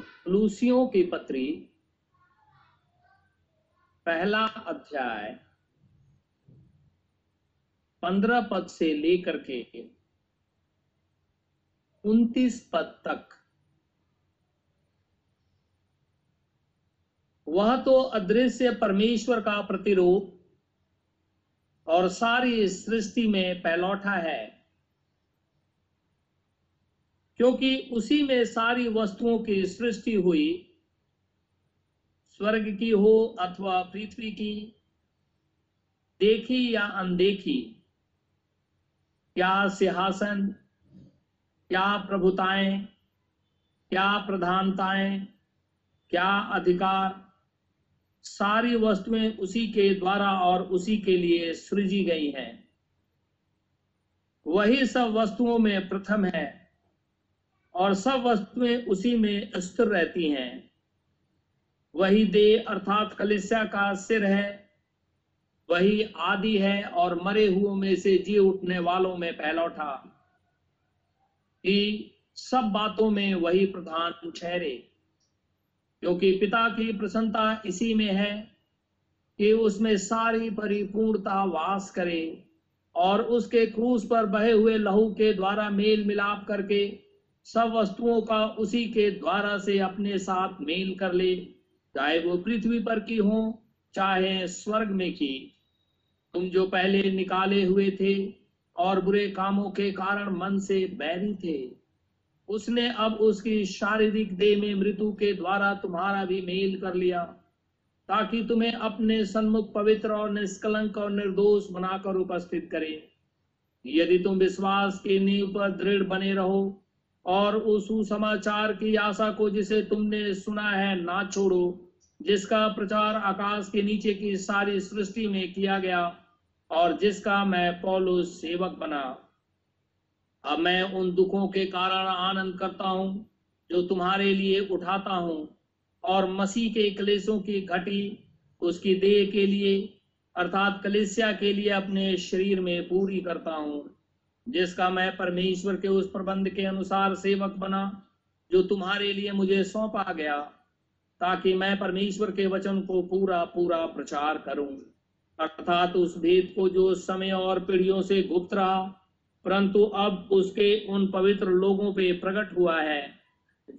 कुलूसियों की पत्री, पहला अध्याय, पंद्रह पद से लेकर के उन्तीस पद तक। वह तो अदृश्य परमेश्वर का प्रतिरूप और सारी सृष्टि में पहलौठा है। क्योंकि उसी में सारी वस्तुओं की सृष्टि हुई। स्वर्ग की हो अथवा पृथ्वी की, देखी या अनदेखी, क्या सिंहासन, क्या प्रभुताएँ, क्या प्रधानताएँ, क्या अधिकार, सारी वस्तुएँ उसी के द्वारा और उसी के लिए सृजी गई हैं। वही सब वस्तुओं में प्रथम है। और सब वस्तुएँ उसी में स्थिर रहती हैं। वही दे अर्थात कलिसिया का सिर है, वही आदि है और मरे हुओं में से जी उठने वालों में पहलौठा कि सब बातों में वही प्रधान ठहरे क्योंकि पिता की प्रसन्नता इसी में है कि उसमें सारी परिपूर्णता वास करे और उसके क्रूस पर बहे हुए लहू के द्वारा मेल मिलाप करके सब वस्तुओं का उसी के द्वारा से अपने साथ मेल कर ले, चाहे वो पृथ्वी पर की हो, चाहे स्वर्ग में की। तुम जो पहले निकाले हुए थे और बुरे कामों के कारण मन से बैरी थे, उसने अब उसकी शारीरिक देह में मृत्यु के द्वारा तुम्हारा भी मेल कर लिया, ताकि तुम्हें अपने सन्मुख पवित्र और निष्कलंक और निर्दोष बनाकर उपस्थित करे। यदि तुम विश्वास के नींव पर दृढ़ बने रहो और उस समाचार की आशा को जिसे तुमने सुना है ना छोड़ो, जिसका प्रचार आकाश के नीचे की सारी सृष्टि में किया गया और जिसका मैं पौलुस सेवक बना। अब मैं उन दुखों के कारण आनंद करता हूँ, जो तुम्हारे लिए उठाता हूँ, और मसीह के कलेशों की घटी, उसकी देह के लिए, अर्थात कलेसिया के लिए अपने शरीर में पूरी करता हूँ। जिसका मैं परमेश्वर के उस प्रबंध के अनुसार सेवक बना, जो तुम्हारे लिए मुझे सौंपा गया, ताकि मैं परमेश्वर के वचन को पूरा पूरा प्रचार करूँ। अर्थात उस भेद को जो समय और पीढ़ियों से गुप्त रहा, परंतु अब उसके उन पवित्र लोगों पे प्रकट हुआ है,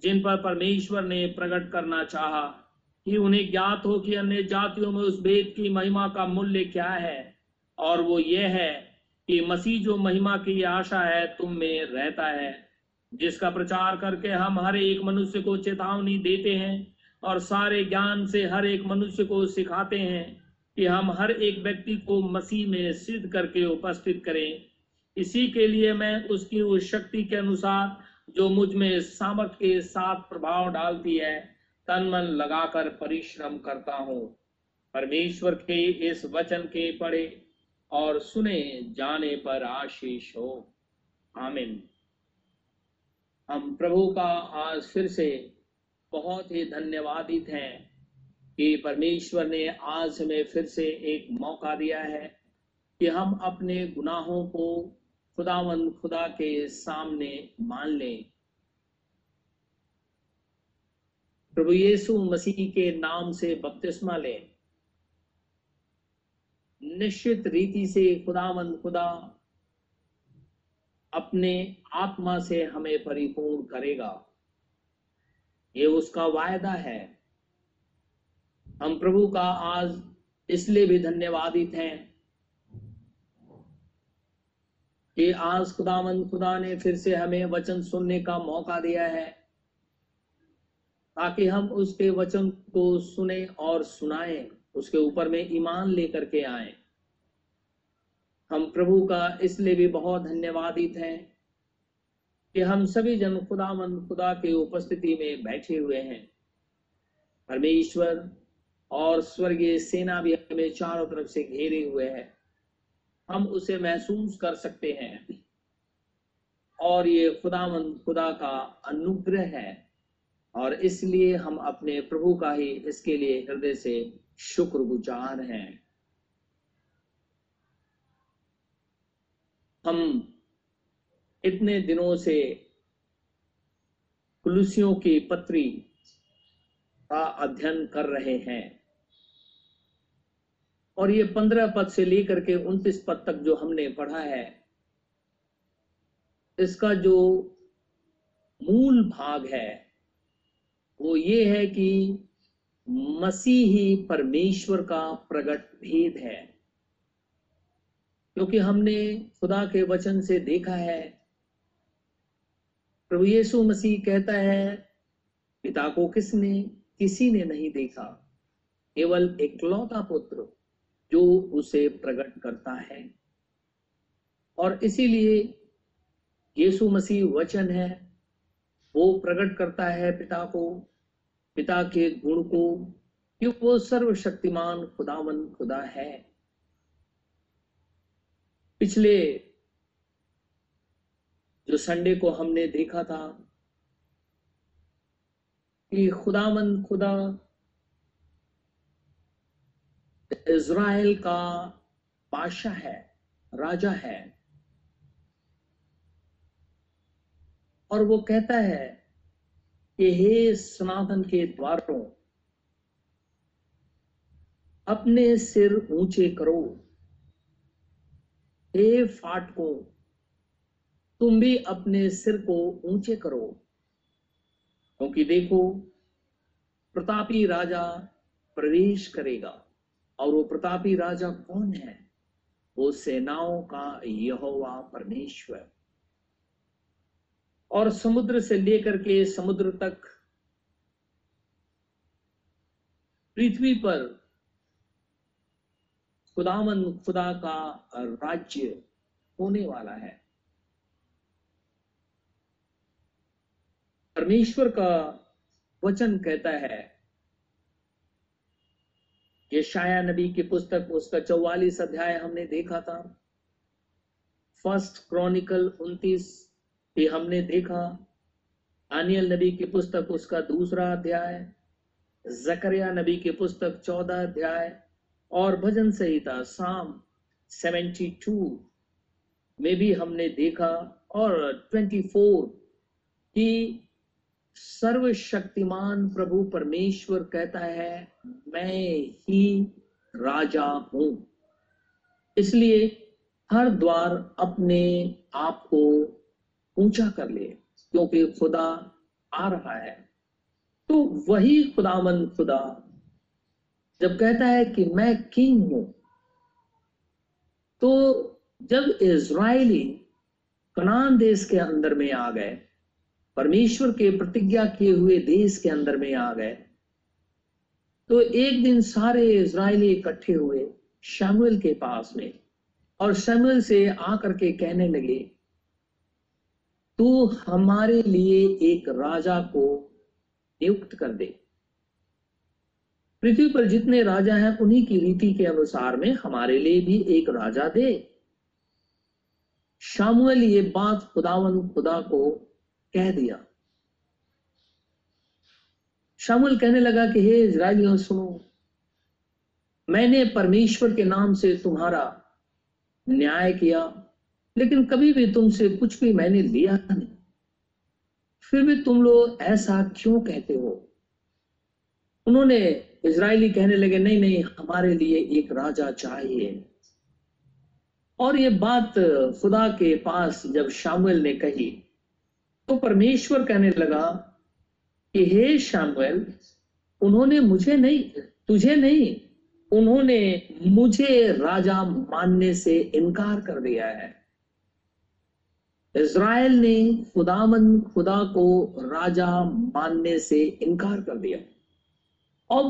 जिन पर परमेश्वर ने प्रकट करना चाहा, कि उन्हें ज्ञात हो कि अन्य जातियों में उस भेद की महिमा का मूल्य क्या है। और वो ये है कि मसीह जो महिमा की आशा है तुम में रहता है, जिसका प्रचार करके हम हर एक मनुष्य को चेतावनी देते हैं और सारे ज्ञान से हर एक मनुष्य को सिखाते हैं कि हम हर एक व्यक्ति को मसीह में सिद्ध करके उपस्थित करें। इसी के लिए मैं उसकी उस शक्ति के अनुसार जो मुझमें सामर्थ्य के साथ प्रभाव डालती है तन मन लगाकर परिश्रम करता हूँ। परमेश्वर के इस वचन के पढ़े और सुने जाने पर आशीष हो। आमिन। हम प्रभु का आज फिर से बहुत ही धन्यवादित हैं कि परमेश्वर ने आज हमें फिर से एक मौका दिया है कि हम अपने गुनाहों को खुदावन खुदा के सामने मान लें। प्रभु यीशु मसीह के नाम से बपतिस्मा लें। निश्चित रीति से खुदावन खुदा अपने आत्मा से हमें परिपूर्ण करेगा। ये उसका वायदा है। हम प्रभु का आज इसलिए भी धन्यवादित हैं कि आज खुदावंद खुदा ने फिर से हमें वचन सुनने का मौका दिया है, ताकि हम उसके वचन को सुने और सुनाएँ। उसके ऊपर में ईमान लेकर के आए। हम प्रभु का इसलिए भी बहुत धन्यवादित हैं कि हम सभी जन खुदामंद खुदा के उपस्थिति में बैठे हुए हैं। परमेश्वर और स्वर्गीय सेना भी हमें चारों तरफ़ से घेरे हुए हैं। हम उसे महसूस कर सकते हैं। और ये खुदावंद खुदा का अनुग्रह है और इसलिए हम अपने प्रभु का ही इसके लिए हृदय से शुक्रगुजार हैं। हम इतने दिनों से कुलुसियों की पत्री का अध्ययन कर रहे हैं और ये पंद्रह पद से लेकर के उनतीस पद तक जो हमने पढ़ा है, इसका जो मूल भाग है वो ये है कि मसीह ही परमेश्वर का प्रकट भेद है। क्योंकि हमने खुदा के वचन से देखा है, प्रभु यीशु मसीह कहता है, पिता को किसने, किसी ने नहीं देखा, केवल एकलौता पुत्र जो उसे प्रकट करता है। और इसीलिए यीशु मसीह वचन है, वो प्रकट करता है पिता को पिता के गुण को, कि वो सर्वशक्तिमान खुदावन खुदा है। पिछले जो संडे को हमने देखा था, कि खुदावन खुदा इज़राइल का बादशाह है, राजा है। और वो कहता है कि हे सनातन के द्वारों। अपने सिर ऊँचे करो। हे फाटकों, तुम भी अपने सिर को ऊँचे करो। क्योंकि देखो, प्रतापी राजा प्रवेश करेगा। और वो प्रतापी राजा कौन है? वो सेनाओं का यहोवा परमेश्वर। और समुद्र से लेकर के समुद्र तक। पृथ्वी पर खुदावन, खुदा का राज्य होने वाला है। परमेश्वर का वचन कहता है ये शाया नबी की पुस्तक, उसका चौवालीस अध्याय हमने देखा था। फ़र्स्ट क्रॉनिकल उन्तीस ये हमने देखा आनियल नबी की पुस्तक उसका दूसरा अध्याय, जकरिया नबी की पुस्तक चौदह अध्याय, और भजन संहिता साम 72 में भी हमने देखा, और 24 कि सर्वशक्तिमान प्रभु परमेश्वर कहता है, मैं ही राजा हूँ। इसलिए हर द्वार अपने आप को ऊँचा कर ले क्योंकि खुदा आ रहा है। तो वही खुदामन खुदा जब कहता है कि मैं किंग हूँ तो जब इज़राइली कनान देश के अंदर में आ गए, परमेश्वर के प्रतिज्ञा किए हुए देश के अंदर में आ गए तो एक दिन सारे इज़राइली इकट्ठे हुए शैमुएल के पास में और शैमुएल से आकर के कहने लगे तू हमारे लिए एक राजा को नियुक्त कर दे। पृथ्वी पर जितने राजा हैं, उन्हीं की रीति के अनुसार में हमारे लिए भी एक राजा दे। शामुएल ये बात खुदावन खुदा को कह दिया। शामुल कहने लगा कि, हे इजराइलियों, सुनो। मैंने परमेश्वर के नाम से तुम्हारा न्याय किया लेकिन कभी भी तुमसे कुछ भी मैंने लिया नहीं। फिर भी तुम लोग ऐसा क्यों कहते हो? उन्होंने इजरायली कहने लगे, नहीं नहीं, हमारे लिए एक राजा चाहिए। और ये बात खुदा के पास जब शामुएल ने कही तो परमेश्वर कहने लगा कि, हे शामुएल, उन्होंने मुझे नहीं, तुझे नहीं, उन्होंने मुझे राजा मानने से इनकार कर दिया है। इज़राइल ने खुदामन खुदा को राजा मानने से इनकार कर दिया। और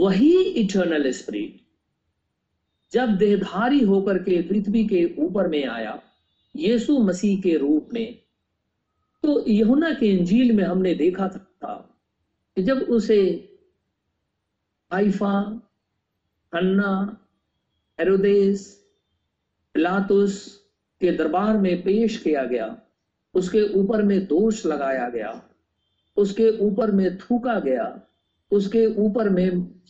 वही इटर्नल स्पिरिट जब देहधारी होकर के पृथ्वी के ऊपर में आया, यीशु मसीह के रूप में तो यहुना के इंजील में हमने देखा था कि जब उसे आइफा अन्ना हेरोदेस, पिलातुस के दरबार में पेश किया गया। उसके ऊपर में दोष लगाया गया। उसके ऊपर में थूका गया। उसके ऊपर में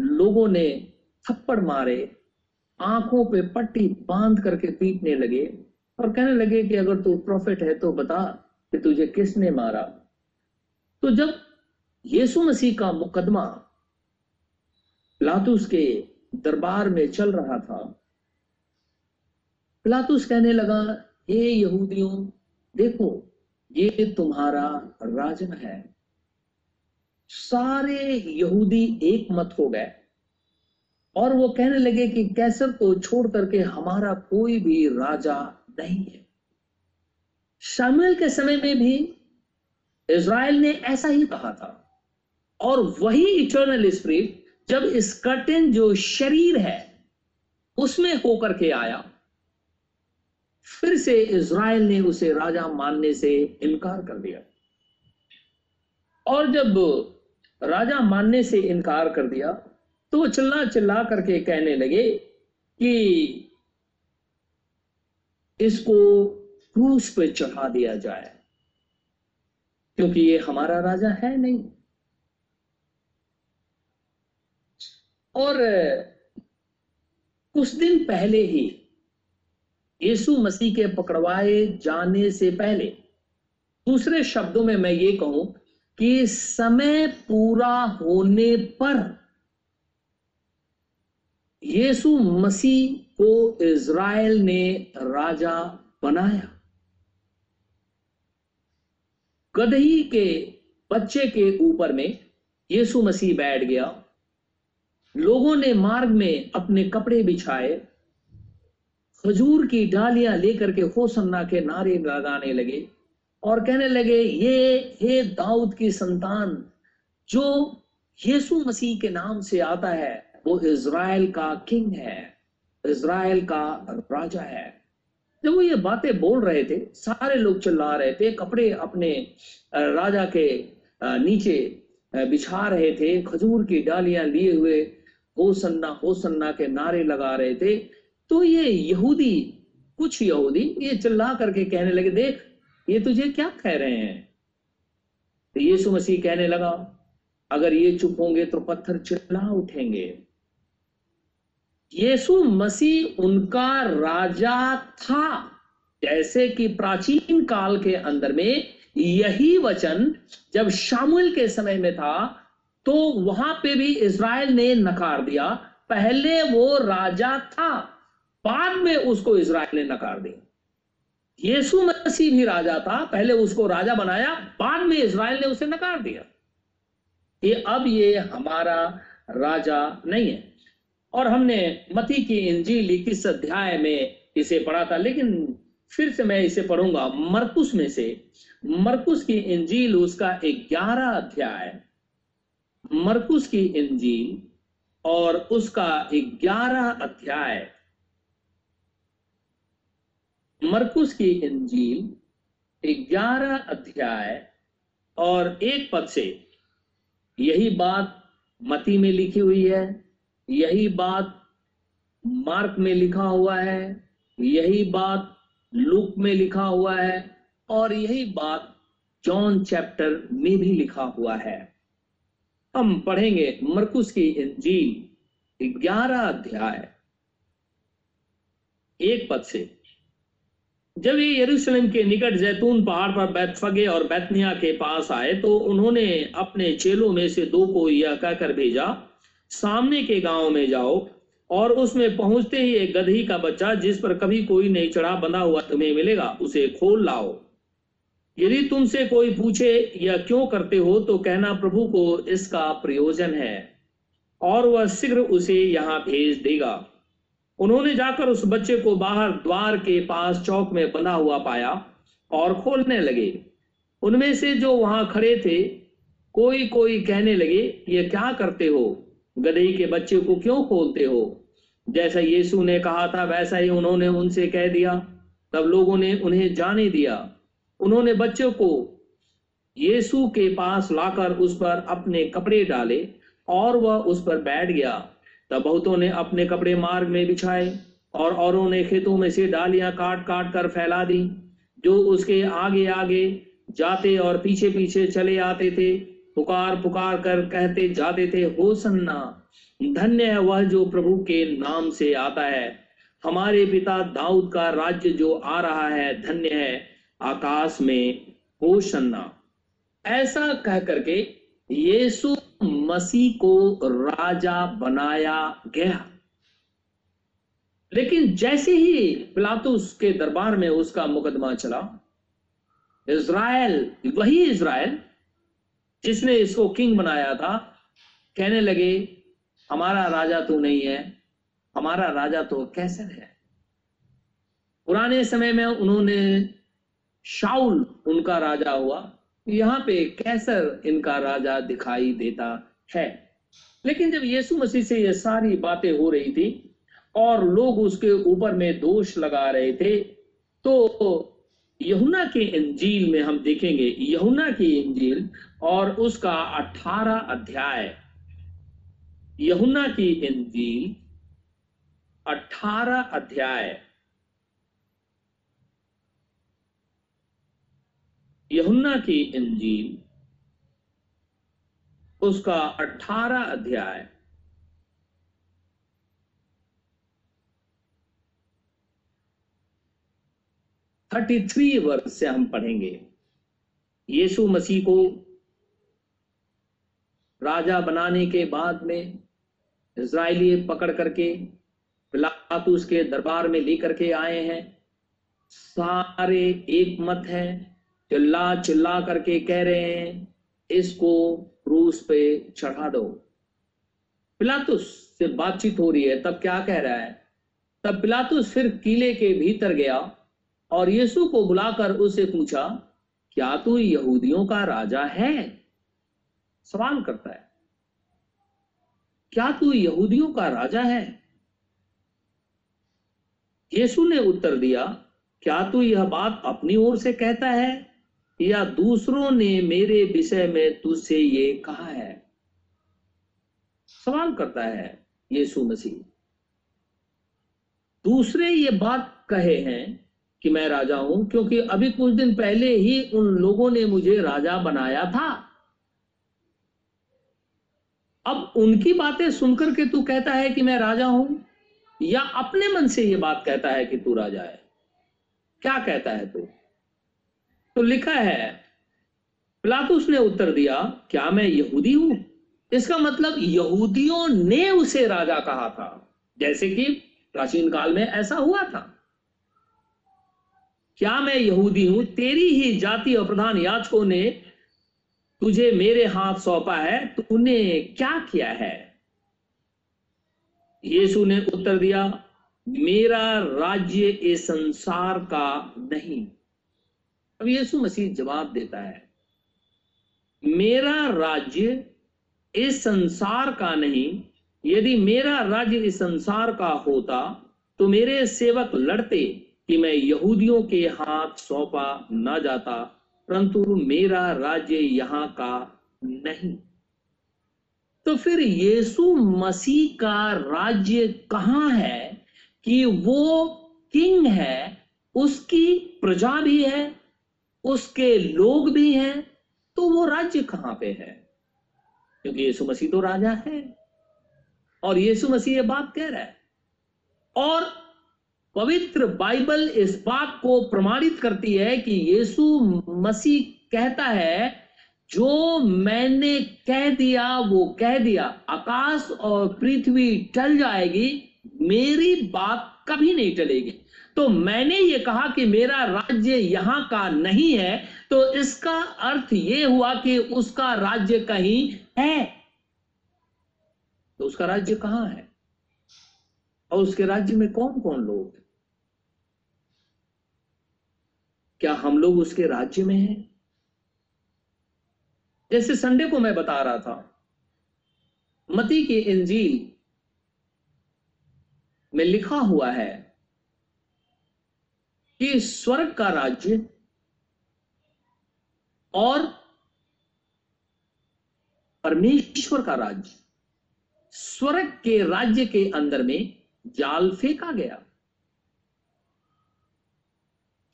लोगों ने थप्पड़ मारे। आँखों पे पट्टी बाँध करके पीटने लगे और कहने लगे कि अगर तू प्रॉफिट है तो बता कि तुझे किसने मारा। तो जब यीशु मसीह का मुकदमा पिलातुस के दरबार में चल रहा था पिलातुस कहने लगा, हे यहूदियों, देखो, ये तुम्हारा राजन है। सारे यहूदी एक मत हो गए और वो कहने लगे कि कैसर को छोड़ करके हमारा कोई भी राजा नहीं है। शामिल के समय में भी इज़राइल ने ऐसा ही कहा था और वही इटर्नल स्पिरिट जब इस कर्टन जो शरीर है, उसमें होकर के आया। फिर से इज़राइल ने उसे राजा मानने से इनकार कर दिया। और जब राजा मानने से इनकार कर दिया तो वो चिल्ला चिल्ला करके कहने लगे कि इसको क्रूस पे चढ़ा दिया जाए, क्योंकि ये हमारा राजा है नहीं। और कुछ दिन पहले ही यीशु मसीह के पकड़वाए जाने से पहले, दूसरे शब्दों में मैं ये कहूँ कि समय पूरा होने पर यीशु मसीह को इज़राइल ने राजा बनाया। गदही के बच्चे के ऊपर में यीशु मसीह बैठ गया। लोगों ने मार्ग में अपने कपड़े बिछाए। खजूर की डालियाँ लेकर के होसन्ना के नारे लगाने लगे और कहने लगे, ये, हे दाऊद की संतान, जो यीशु मसीह के नाम से आता है, वो इज़राइल का किंग है, इज़राइल का राजा है। जब वो ये बातें बोल रहे थे, सारे लोग चिल्ला रहे थे, कपड़े अपने राजा के नीचे बिछा रहे थे, खजूर की डालियाँ लिए हुए हो सन्ना हो सन्ना के नारे लगा रहे थे। तो ये यहूदी, कुछ यहूदी ये चिल्ला करके कहने लगे, देख, ये तुझे क्या कह रहे हैं? तो यीशु मसीह कहने लगा, अगर ये चुप होंगे तो पत्थर चिल्ला उठेंगे। यीशु मसीह उनका राजा था। जैसे कि प्राचीन काल के अंदर में यही वचन जब शामुल के समय में था तो वहाँ पे भी इज़राइल ने नकार दिया, पहले वो राजा था। बाद में उसको इसराइल ने नकार दिया। यीशु मसीह भी राजा था, पहले उसको राजा बनाया, बाद में इसराइल ने उसे नकार दिया। ये अब ये हमारा राजा नहीं है। और हमने मती की इंजील इक्कीस अध्याय में इसे पढ़ा था, लेकिन फिर से मैं इसे पढ़ूँगा। मरकुस में से, मरकुस की इंजील उसका ग्यारह अध्याय। मरकुस की इंजील और उसका ग्यारह अध्याय। मरकुस की इंजील ग्यारह अध्याय और एक पद से यही बात मती में लिखी हुई है, यही बात मार्क में लिखा हुआ है, यही बात लुक में लिखा हुआ है और यही बात जॉन चैप्टर में भी लिखा हुआ है। हम पढ़ेंगे मरकुस की इंजील ग्यारह अध्याय, एक पद से। जब ये यरूशलेम के निकट जैतून पहाड़ पर बैतफगे और बैतनिया के पास आए तो उन्होंने अपने चेलों में से दो को यह कहकर भेजा, सामने के गाँव में जाओ और उसमें पहुँचते ही एक गधी का बच्चा, जिस पर कभी कोई नहीं चढ़ा, बंधा हुआ तुम्हें मिलेगा, उसे खोल लाओ। यदि तुमसे कोई पूछे या क्यों करते हो? तो कहना, प्रभु को इसका प्रयोजन है और वह शीघ्र उसे यहाँ भेज देगा। उन्होंने जाकर उस बच्चे को बाहर द्वार के पास चौक में बंधा हुआ पाया और खोलने लगे। उनमें से जो वहाँ खड़े थे कोई कोई कहने लगे, ये क्या करते हो? गधे के बच्चे को क्यों खोलते हो? जैसा यीशु ने कहा था, वैसा ही उन्होंने उनसे कह दिया। तब लोगों ने उन्हें जाने दिया। उन्होंने बच्चों को यीशु के पास लाकर उस पर अपने कपड़े डाले और वह उस पर बैठ गया। तब बहुतों ने अपने कपड़े मार्ग में बिछाए और औरों ने खेतों में से डालियाँ काट काट कर फैला दी, जो उसके आगे आगे जाते और पीछे पीछे चले आते थे, पुकार पुकार कर कहते जाते थे, हो सन्ना, धन्य है वह जो प्रभु के नाम से आता है। हमारे पिता दाऊद का राज्य जो आ रहा है, धन्य है, आकाश में, हो सन्ना। ऐसा कह करके यीशु मसीह को राजा बनाया गया। लेकिन जैसे ही पिलातुस के दरबार में उसका मुकदमा चला, इज़राइल, वही इज़राइल, जिसने इसको किंग बनाया था, कहने लगे, हमारा राजा तो नहीं है, हमारा राजा तो कैसर है। पुराने समय में उन्होंने शाउल उनका राजा हुआ। यहाँ पे कैसर इनका राजा दिखाई देता है। लेकिन जब यीशु मसीह से ये सारी बातें हो रही थी और लोग उसके ऊपर में दोष लगा रहे थे तो यहुना के इंजील में हम देखेंगे, यहुना की इंजील और उसका अठारह अध्याय। यहुना की इंजील, अठारह अध्याय। यहुन्ना की इंजील, उसका अठारह अध्याय। थर्टी थ्री वर्ष से हम पढ़ेंगे। यीशु मसीह को राजा बनाने के बाद में इसराइली पकड़ करके, पिलातुस के दरबार में लेकर के आए हैं। सारे एक मत है। चिल्ला चिल्ला करके कह रहे हैं, इसको क्रूस पे चढ़ा दो। पिलातुस से बातचीत हो रही है, तब क्या कह रहा है? तब पिलातुस फिर किले के भीतर गया और यीशु को बुलाकर उसे पूछा, क्या तू यहूदियों का राजा है? सवाल करता है, क्या तू यहूदियों का राजा है? यीशु ने उत्तर दिया, क्या तू यह बात अपनी ओर से कहता है? या दूसरों ने मेरे विषय में तुझसे ये कहा है? सवाल करता है यीशु मसीह। दूसरे ये बात कहे हैं कि मैं राजा हूँ, क्योंकि अभी कुछ दिन पहले ही उन लोगों ने मुझे राजा बनाया था। अब उनकी बातें सुनकर के तू कहता है कि मैं राजा हूँ, या अपने मन से यह बात कहता है कि तू राजा है? क्या कहता है तू? तो लिखा है, पिलातुस ने उत्तर दिया, क्या मैं यहूदी हूँ? इसका मतलब यहूदियों ने उसे राजा कहा था। जैसे कि प्राचीन काल में ऐसा हुआ था। क्या मैं यहूदी हूँ? तेरी ही जाति और प्रधान याचकों ने तुझे मेरे हाथ सौंपा है, तूने क्या किया है? यीशु ने उत्तर दिया, मेरा राज्य इस संसार का नहीं। अब यीशु मसीह जवाब देता है, मेरा राज्य इस संसार का नहीं, यदि मेरा राज्य इस संसार का होता तो मेरे सेवक लड़ते कि मैं यहूदियों के हाथ सौंपा न जाता, परंतु मेरा राज्य यहाँ का नहीं। तो फिर यीशु मसीह का राज्य कहाँ है कि वो किंग है, उसकी प्रजा भी है उसके लोग भी हैं तो वो राज्य कहाँ पे है? क्योंकि यीशु मसीह तो राजा है। और यीशु मसीह ये बात कह रहा है। और पवित्र बाइबल इस बात को प्रमाणित करती है कि यीशु मसीह कहता है, जो मैंने कह दिया, वो कह दिया। आकाश और पृथ्वी टल जाएगी, मेरी बात कभी नहीं टलेगी। तो मैंने ये कहा कि मेरा राज्य यहाँ का नहीं है तो इसका अर्थ ये हुआ कि उसका राज्य कहीं है। तो उसका राज्य कहाँ है? और उसके राज्य में कौन कौन लोग क्या हम लोग उसके राज्य में हैं? जैसे संडे को मैं बता रहा था, मती की इंजील में लिखा हुआ है कि स्वर्ग का राज्य और परमेश्वर का राज्य स्वर्ग के राज्य के अंदर में जाल फेंका गया।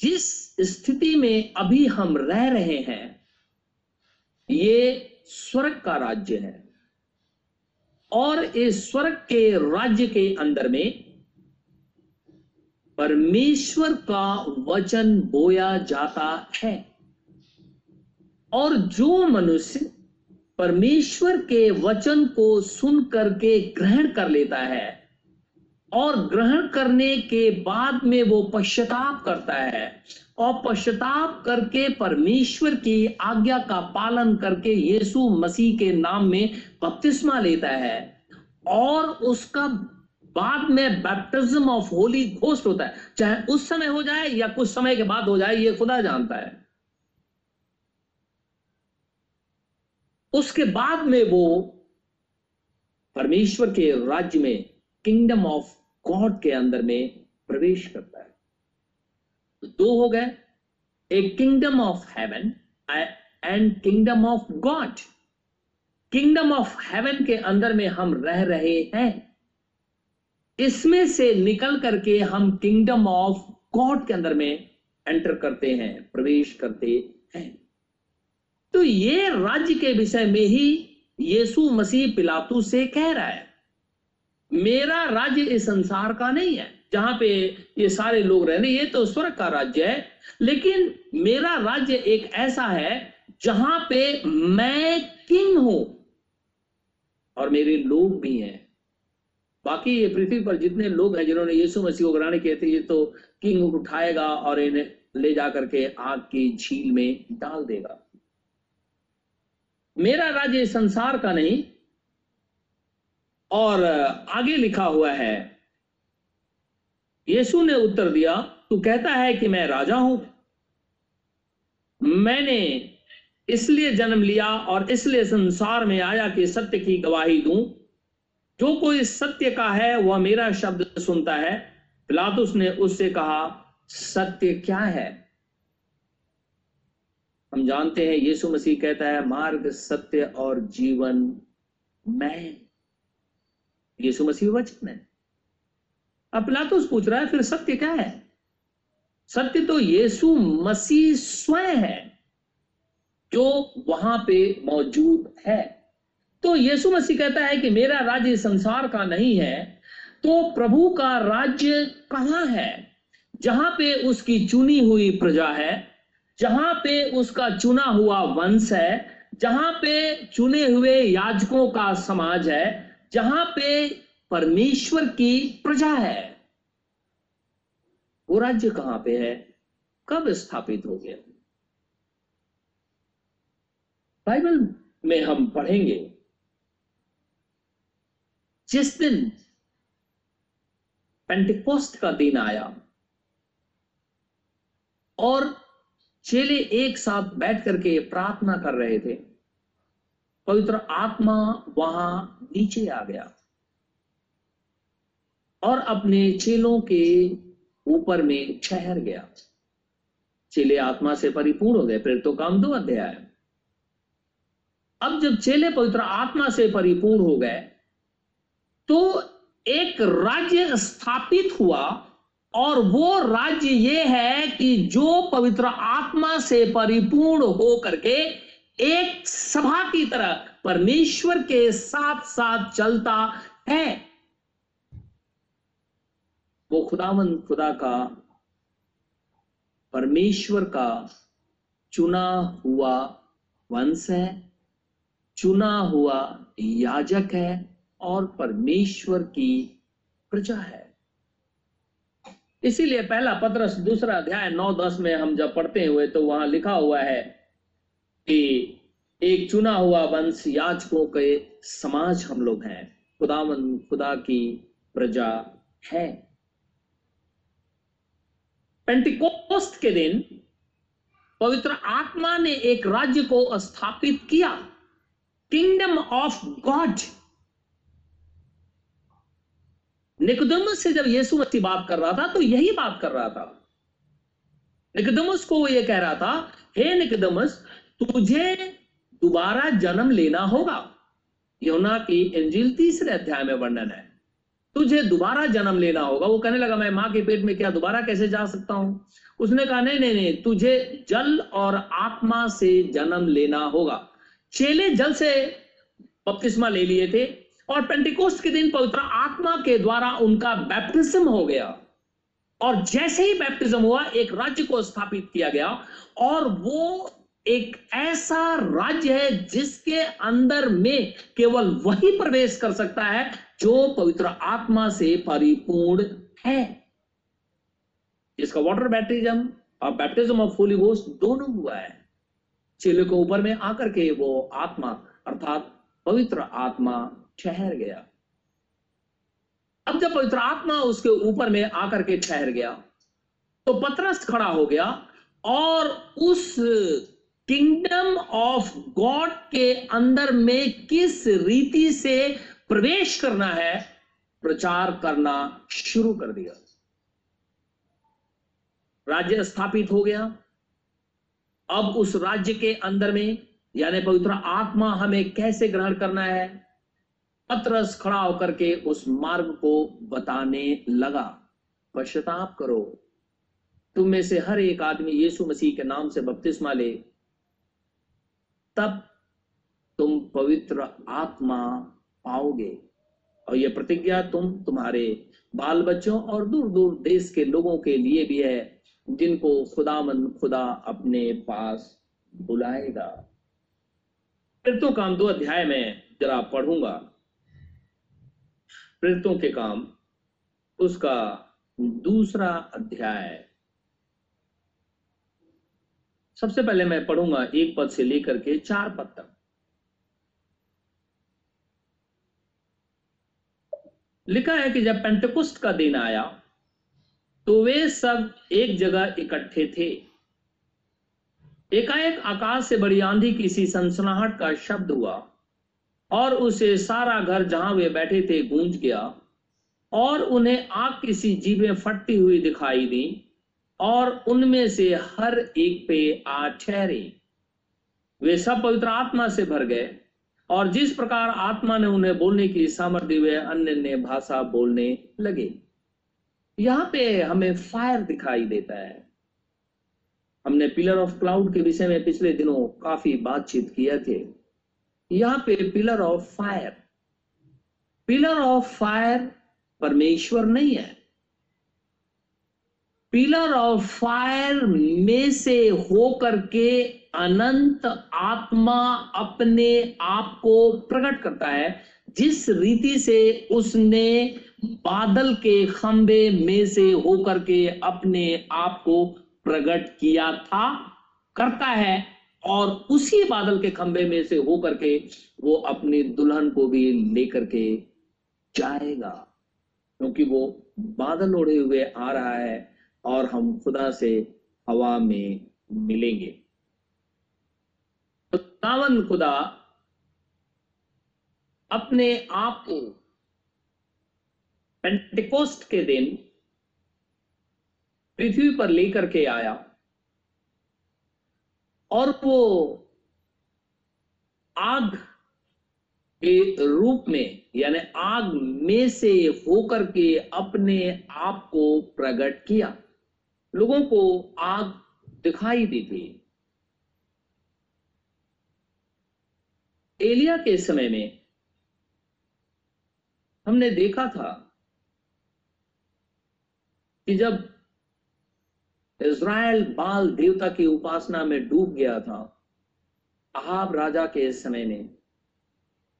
जिस स्थिति में अभी हम रह रहे हैं, ये स्वर्ग का राज्य है। और इस स्वर्ग के राज्य के अंदर में परमेश्वर का वचन बोया जाता है। और जो मनुष्य परमेश्वर के वचन को सुन करके ग्रहण कर लेता है और ग्रहण करने के बाद में वो पश्चाताप करता है और पश्चाताप करके परमेश्वर की आज्ञा का पालन करके यीशु मसीह के नाम में बपतिस्मा लेता है और उसका बाद में बैप्टिज्म ऑफ़ होली घोस्ट होता है। चाहे उस समय हो जाए या कुछ समय के बाद हो जाए, ये खुदा जानता है। उसके बाद में वो परमेश्वर के राज्य में किंगडम ऑफ़ गॉड के अंदर में प्रवेश करता है। तो दो हो गए। A kingdom of heaven and kingdom of God kingdom of heaven के अंदर में हम रह रहे हैं। इसमें से निकल करके हम किंगडम ऑफ़ गॉड के अंदर में एंटर करते हैं, प्रवेश करते हैं। तो ये राज्य के विषय में ही यीशु मसीह पिलातू से कह रहा है, मेरा राज्य इस संसार का नहीं है, जहाँ पे ये सारे लोग रहने, ये तो स्वर्ग का राज्य है, लेकिन मेरा राज्य एक ऐसा है जहाँ पे मैं किंग हूँ और मेरे लोग भी हैं। बाकी ये पृथ्वी पर जितने लोग हैं जिन्होंने यीशु मसीह को ग्रहण किए थे, ये तो किंग उठाएगा और इन्हें ले जाकर के आग की झील में डाल देगा। मेरा राज्य संसार का नहीं, और आगे लिखा हुआ है, यीशु ने उत्तर दिया, तू कहता है कि मैं राजा हूँ। मैंने इसलिए जन्म लिया और इसलिए संसार में आया कि सत्य की गवाही दूँ जो कोई सत्य का है, वह मेरा शब्द सुनता है। पिलातुस ने उससे कहा, सत्य क्या है? हम जानते हैं, यीशु मसीह कहता है, मार्ग, सत्य और जीवन मैं। यीशु मसीह वचन है। अब पिलातुस पूछ रहा है, फिर सत्य क्या है? सत्य तो यीशु मसीह स्वयं है, जो वहाँ पे मौजूद है। तो यीशु मसीह कहता है कि मेरा राज्य संसार का नहीं है तो प्रभु का राज्य कहाँ है? जहाँ पे उसकी चुनी हुई प्रजा है, जहाँ पे उसका चुना हुआ वंश है, जहाँ पे चुने हुए याजकों का समाज है, जहाँ पे परमेश्वर की प्रजा है। वो राज्य कहाँ पे है? कब स्थापित हो गया? बाइबल में हम पढ़ेंगे जिस दिन पेंटिकोस्ट का दिन आया, और चेले एक साथ बैठ करके प्रार्थना कर रहे थे, पवित्र आत्मा वहाँ नीचे आ गया, और अपने चेलों के ऊपर में ठहर गया। चेले आत्मा से परिपूर्ण हो गए, फिर तो काम दो अध्याय। अब जब चेले पवित्र आत्मा से परिपूर्ण हो गए तो एक राज्य स्थापित हुआ और वो राज्य ये है कि जो पवित्र आत्मा से परिपूर्ण हो करके एक सभा की तरह परमेश्वर के साथ साथ चलता है। वो खुदावन खुदा का, परमेश्वर का चुना हुआ वंश है, चुना हुआ याजक है और परमेश्वर की प्रजा है। इसीलिए पहला पत्रस दूसरा अध्याय नौ दस में हम जब पढ़ते हुए तो वहाँ लिखा हुआ है कि एक चुना हुआ वंश याचकों के समाज हम लोग हैं। खुदावन, खुदा की प्रजा है। पेंटिकोस्ट के दिन पवित्र आत्मा ने एक राज्य को स्थापित किया। किंगडम ऑफ़ गॉड निकोदमस से जब यीशु मसीह बात कर रहा था तो यही बात कर रहा था। निकोदमस को वो ये कह रहा था, हे निकोदमस, तुझे दोबारा जन्म लेना होगा। योना की इंजिल तीसरे अध्याय में वर्णन है। तुझे दोबारा जन्म लेना होगा। वो कहने लगा, मैं माँ के पेट में क्या दोबारा कैसे जा सकता हूँ? उसने कहा, नहीं नहीं नहीं, तुझे जल और आत्मा से जन्म लेना होगा। चेले जल से बपतिस्मा ले लिए थे और पेंटिकोस्ट के दिन पवित्र आत्मा के द्वारा उनका बैप्टिज्म हो गया। और जैसे ही बैप्टिज्म हुआ, एक राज्य को स्थापित किया गया और वो एक ऐसा राज्य है जिसके अंदर में केवल वही प्रवेश कर सकता है जो पवित्र आत्मा से परिपूर्ण है। इसका वाटर बैप्टिज्म और बैप्टिज्म ऑफ़ होली घोस्ट दोनों हुआ है। चेले को ऊपर में आकर के वो आत्मा, अर्थात पवित्र आत्मा ठहर गया। अब जब पवित्र आत्मा उसके ऊपर में आकर के ठहर गया तो पतरस खड़ा हो गया और उस किंगडम ऑफ़ गॉड के अंदर में किस रीति से प्रवेश करना है, प्रचार करना शुरू कर दिया। राज्य स्थापित हो गया। अब उस राज्य के अंदर में, यानी पवित्र आत्मा हमें कैसे ग्रहण करना है पत्रस खड़ा होकर के उस मार्ग को बताने लगा। पश्चाताप करो। तुम में से हर एक आदमी यीशु मसीह के नाम से बपतिस्मा ले। तब तुम पवित्र आत्मा पाओगे और यह प्रतिज्ञा तुम, तुम्हारे बाल बच्चों और दूर दूर देश के लोगों के लिए भी है, जिनको खुदामन खुदा अपने पास बुलाएगा। फिर तो काम दो अध्याय में, जरा पढ़ूँगा। प्रेरितों के काम, उसका दूसरा अध्याय। सबसे पहले मैं पढ़ूँगा एक पद से लेकर के चार पद तक। लिखा है कि जब पेंटकुस्ट का दिन आया तो वे सब एक जगह इकट्ठे थे। एकाएक आकाश से बड़ी आंधी की सी सनसनाहट का शब्द हुआ। और उसे सारा घर जहाँ वे बैठे थे गूंज गया, और उन्हें आग की सी जीवें फटती हुई दिखाई दी, और उनमें से हर एक पे आ ठहरे। वे सब पवित्र आत्मा से भर गए, और जिस प्रकार आत्मा ने उन्हें बोलने की सामर्थ्य वे अन्य ने भाषा बोलने लगे। यहाँ पे हमें फायर दिखाई देता है। हमने पिलर ऑफ़ क्लाउड के विषय में पिछले दिनों काफ़ी बातचीत किया थे। यहाँ पे pillar of fire pillar of fire परमेश्वर नहीं है। पिलर ऑफ़ फायर में से होकर के अनंत आत्मा अपने आप को प्रकट करता है। जिस रीति से उसने बादल के खंबे में से होकर के अपने आप को प्रकट किया था, करता है। और उसी बादल के खंबे में से होकर के वो अपनी दुल्हन को भी लेकर के जाएगा। क्योंकि वो बादल ओढ़े हुए आ रहा है और हम खुदा से हवा में मिलेंगे। तो तावन खुदा अपने आप को पेंटिकोस्ट के दिन पृथ्वी पर लेकर के आया। और वो आग के रूप में, यानी आग में से होकर के अपने आप को प्रकट किया। लोगों को आग दिखाई दी थी एलिया के समय में हमने देखा था कि जब इज़राइल बाल देवता की उपासना में डूब गया था, अहाब राजा के समय में।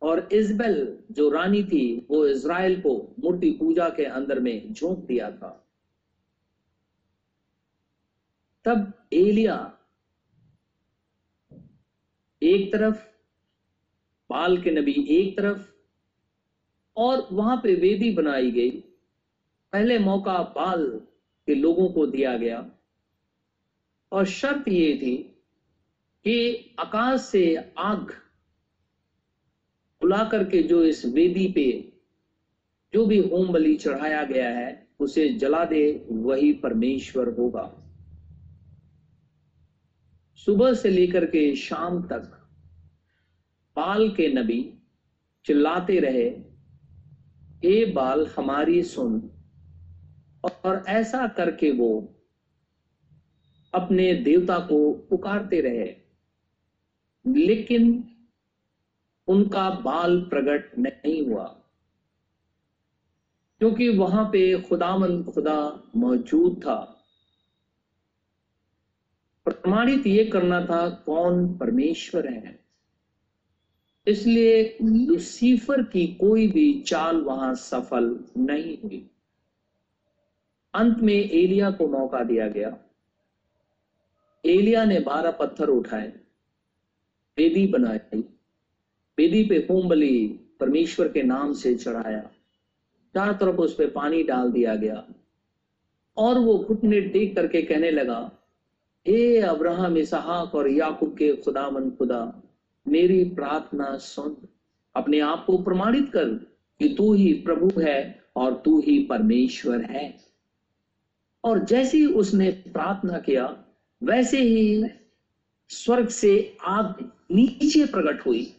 और इजबेल जो रानी थी, वो इज़राइल को मूर्ति पूजा के अंदर में झोंक दिया था। तब एलिया एक तरफ़, बाल के नबी एक तरफ़, और वहाँ पे वेदी बनाई गई। पहले मौका बाल के लोगों को दिया गया। और शर्त ये थी कि आकाश से आग बुला करके जो इस वेदी पे जो भी होम बलि चढ़ाया गया है, उसे जला दे, वही परमेश्वर होगा। सुबह से लेकर के शाम तक बाल के नबी चिल्लाते रहे ए बाल हमारी सुन। और ऐसा करके वो अपने देवता को पुकारते रहे। लेकिन उनका बाल प्रकट नहीं हुआ। क्योंकि वहाँ पे खुदामंद खुदा मौजूद था। प्रमाणित ये करना था कौन परमेश्वर है। इसलिए लुसीफर की कोई भी चाल वहाँ सफल नहीं हुई। अंत में एलिया को मौका दिया गया। एलिया ने बारह पत्थर उठाए वेदी बनाई वेदी पे होम बलि परमेश्वर के नाम से चढ़ाया। चारों तरफ़ उस पर पानी डाल दिया गया। और वो घुटने टेक करके कहने लगा, हे अब्राहम, इसहाक और याकूब के खुदा मन खुदा, मेरी प्रार्थना सुन। अपने आप को प्रमाणित कर कि तू ही प्रभु है और तू ही परमेश्वर है। और जैसे ही उसने प्रार्थना किया वैसे ही स्वर्ग से आग नीचे प्रकट हुई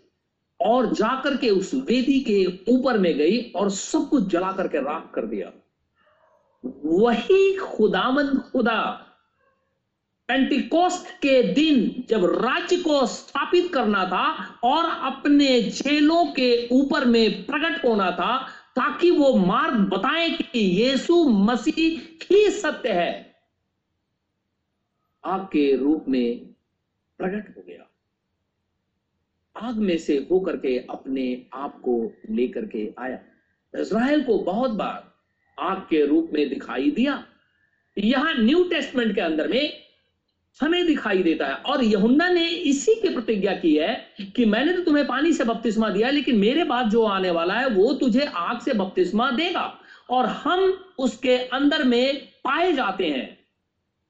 और जाकर के उस वेदी के ऊपर में गई और सब कुछ जला करके राख कर दिया। वही खुदामंद खुदा पेंटिकोस्ट के दिन जब राज्य को स्थापित करना था और अपने झेलों के ऊपर में प्रकट होना था ताकि वो मार्ग बताए कि यीशु मसीह ही सत्य है। आग के रूप में प्रकट हो गया। आग में से होकर के अपने आप को लेकर के आया। इज़राइल को बहुत बार आग के रूप में दिखाई दिया। यहाँ न्यू टेस्टमेंट के अंदर में हमें दिखाई देता है। और यहुन्ना ने इसी की प्रतिज्ञा की है कि मैंने तो तुम्हें पानी से बपतिस्मा दिया, लेकिन मेरे बाद जो आने वाला है, वो तुझे आग से बपतिस्मा देगा। और हम उसके अंदर में पाए जाते हैं।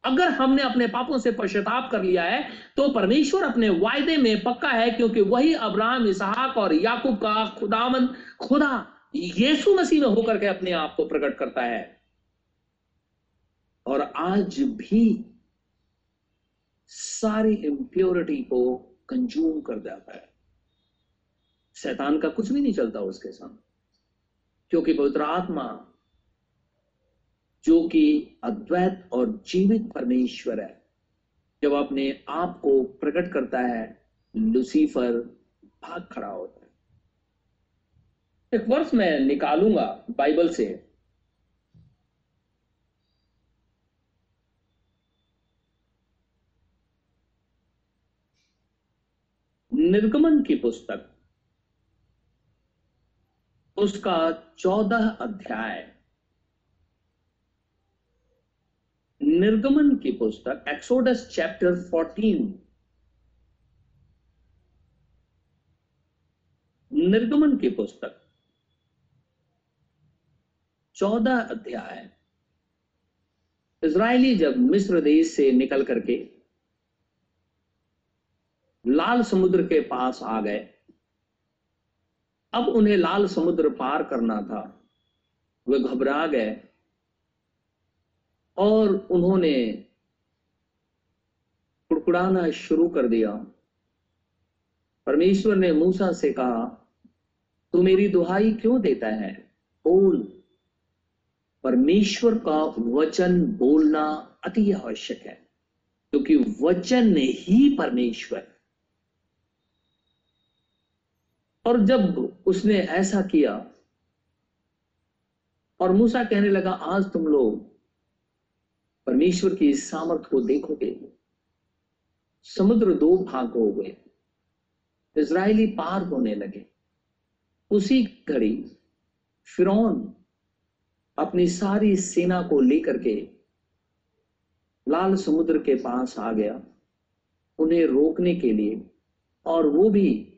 अगर हमने अपने पापों से पश्चाताप कर लिया है तो परमेश्वर अपने वायदे में पक्का है, क्योंकि वही अब्राहम, इसहाक और याकूब का खुदामन खुदा यीशु मसीह में होकर के अपने आप को प्रकट करता है। और आज भी सारी इंप्योरिटी को कंज्यूम कर जाता है। शैतान का कुछ भी नहीं चलता उसके सामने, क्योंकि पवित्र आत्मा जो कि अद्वैत और जीवित परमेश्वर है। जब अपने आप को प्रकट करता है, लुसीफर भाग खड़ा होता है। एक वर्ष मैं निकालूँगा बाइबल से। निर्गमन की पुस्तक, उसका चौदह अध्याय। निर्गमन की पुस्तक एक्सोडस चैप्टर फोर्टीन निर्गमन की पुस्तक, चौदह अध्याय। इज़राइली जब मिस्र देश से निकल करके लाल समुद्र के पास आ गए, अब उन्हें लाल समुद्र पार करना था, वे घबरा गए और उन्होंने कुड़कुड़ाना शुरू कर दिया। परमेश्वर ने मूसा से कहा, तू मेरी दुहाई क्यों देता है? बोल। परमेश्वर का वचन बोलना अति आवश्यक है, क्योंकि वचन ही परमेश्वर। और जब उसने ऐसा किया, और मूसा कहने लगा, आज तुम लोग परमेश्वर की सामर्थ को देखोगे, समुद्र दो भाग हो गए इज़राइली पार होने लगे। उसी घड़ी फिर अपनी सारी सेना को लेकर के लाल समुद्र के पास आ गया, उन्हें रोकने के लिए, और वो भी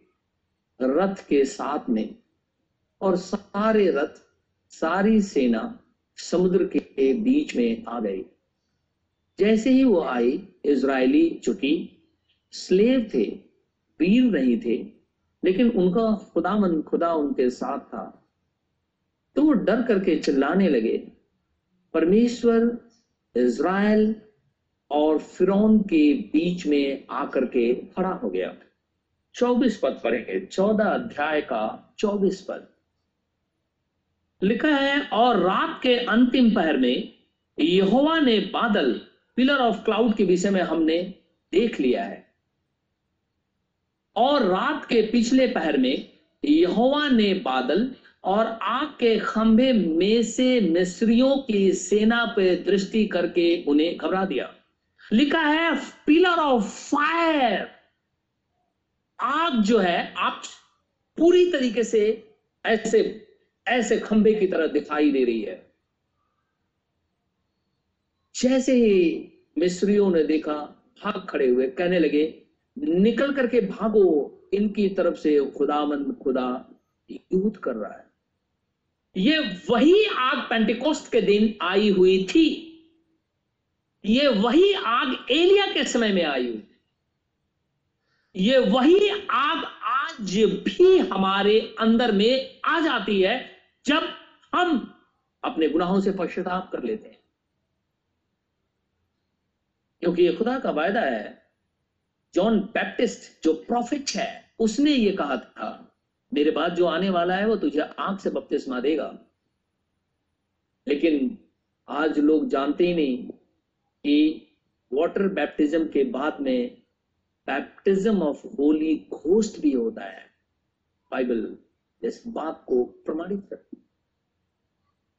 रथ के साथ में, और सारे रथ, सारी सेना समुद्र के बीच में आ गई। जैसे ही वो आई इसराइली चुकी। स्लेव थे वीर नहीं थे, लेकिन उनका खुदा मन खुदा उनके साथ था। तो वो डर करके चिल्लाने लगे, परमेश्वर, इज़राइल और फिरौन के बीच में आकर के खड़ा हो गया। चौबीस पद पढ़ेंगे, चौदह अध्याय का चौबीस पद। लिखा है, और रात के अंतिम पहर में यहोवा ने बादल पिलर ऑफ़ क्लाउड के विषय में हमने देख लिया है। और रात के पिछले पहर में यहोवा ने बादल और आग के खंभे में से मिस्रियों की सेना पे दृष्टि करके उन्हें घबरा दिया। लिखा है, पिलर ऑफ़ फायर। आग जो है, आप पूरी तरीके से ऐसे ऐसे खंबे की तरह दिखाई दे रही है। जैसे ही मिस्रियों ने देखा, भाग खड़े हुए, कहने लगे, निकल करके भागो। इनकी तरफ़ से खुदामंद खुदा युद्ध कर रहा है। ये वही आग पेंटिकोस्ट के दिन आई हुई थी। ये वही आग एलिया के समय में आई हुई ये वही आग आज भी हमारे अंदर में आ जाती है, जब हम अपने गुनाहों से पश्चाताप कर लेते हैं। क्योंकि ये खुदा का वायदा है। जॉन बैप्टिस्ट जो प्रॉफिट है, उसने ये कहा था, मेरे बाद जो आने वाला है वो तुझे आँख से बपतिस्मा देगा। लेकिन आज लोग जानते ही नहीं कि वाटर बैप्टिज्म के बाद में बैप्टिज्म ऑफ़ होली घोस्ट भी होता है। बाइबल इस बात को प्रमाणित करती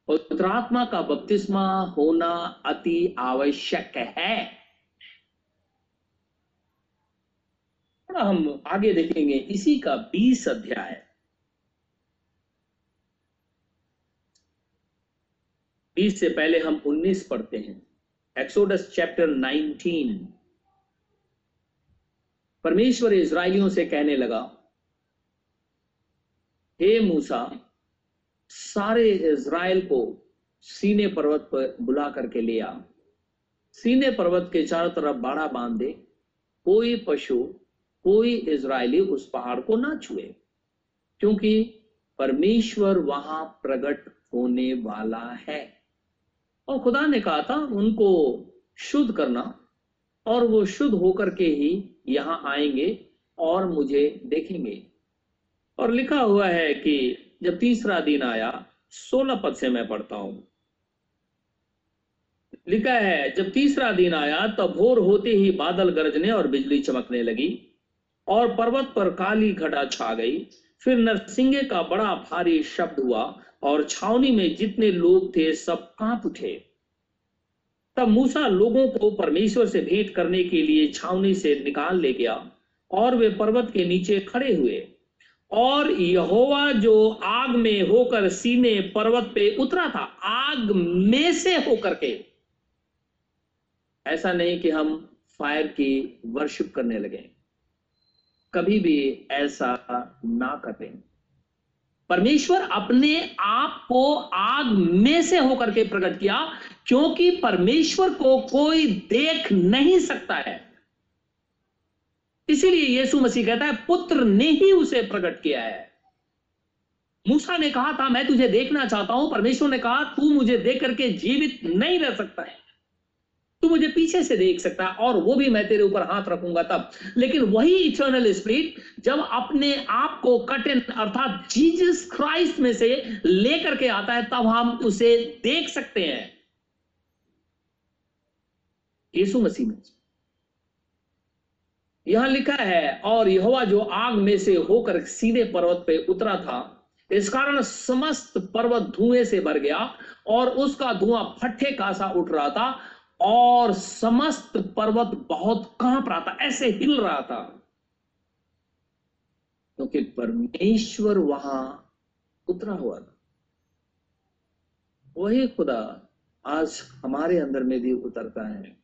पवित्रात्मा का बपतिस्मा होना अति आवश्यक है। हम आगे देखेंगे। इसी का बीस अध्याय। बीस से पहले हम उन्नीस पढ़ते हैं। एक्सोडस चैप्टर नाइनटीन परमेश्वर इज़राइलियों से कहने लगा, हे मूसा, सारे इज़राइल को सीने पर्वत पर बुला करके ले आ। सीने पर्वत के चारों तरफ़ बाड़ा बाँध दे। कोई पशु कोई इज़राइली उस पहाड़ को ना छुए, क्योंकि परमेश्वर वहाँ प्रकट होने वाला है। और खुदा ने कहा था, उनको शुद्ध करना, और वो शुद्ध होकर के ही यहाँ आएँगे और मुझे देखेंगे। और लिखा हुआ है कि जब तीसरा दिन आया, सोलह पद से मैं पढ़ता हूँ। लिखा है, जब तीसरा दिन आया, तब भोर होते ही बादल गरजने और बिजली चमकने लगी। और पर्वत पर काली घटा छा गई। फिर नरसिंह का बड़ा भारी शब्द हुआ और छावनी में जितने लोग थे, सब काँप उठे। तब मूसा लोगों को परमेश्वर से भेंट करने के लिए छावनी से निकाल ले गया और वे पर्वत के नीचे खड़े हुए। और यहोवा जो आग में होकर सीने पर्वत पे उतरा था, आग में से होकर के। ऐसा नहीं कि हम फायर की वर्शिप करने लगे। कभी भी ऐसा ना करें। परमेश्वर अपने आप को आग में से होकर के प्रकट किया, क्योंकि परमेश्वर को कोई देख नहीं सकता है। इसीलिए यीशु मसीह कहता है, पुत्र ने ही उसे प्रकट किया है। मूसा ने कहा, था, मैं तुझे देखना चाहता हूँ। परमेश्वर ने कहा, तू मुझे देख करके जीवित नहीं रह सकता है। तू मुझे पीछे से देख सकता है, और वो भी मैं तेरे ऊपर हाथ रखूँगा तब। लेकिन वही इटर्नल स्पिरिट जब अपने आप को कठिन, अर्थात जीसस क्राइस्ट में से लेकर के आता है, तब हम उसे देख सकते हैं। यीशु मसीह में। यहाँ लिखा है, और यहोवा जो आग में से होकर सीधे पर्वत पे उतरा था, इस कारण समस्त पर्वत धुएँ से भर गया, और उसका धुआँ फट्टे का सा उठ रहा था और समस्त पर्वत बहुत काँप रहा था, ऐसे हिल रहा था। क्योंकि परमेश्वर वहाँ उतरा हुआ था। वही खुदा आज हमारे अंदर में भी उतरता है।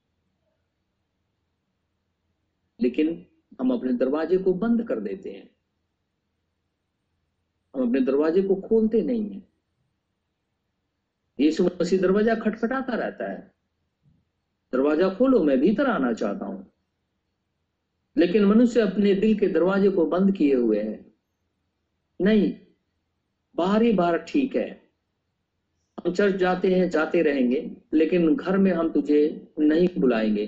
लेकिन हम अपने दरवाजे को बंद कर देते हैं। हम अपने दरवाजे को खोलते नहीं है। यीशु मसीह दरवाज़ा खटखटाता रहता है। दरवाज़ा खोलो, मैं भीतर आना चाहता हूँ। लेकिन मनुष्य अपने दिल के दरवाजे को बंद किए हुए है। नहीं, बाहर ही बाहर ठीक है। हम चर्च जाते हैं, जाते रहेंगे, लेकिन घर में हम तुझे नहीं बुलाएँगे,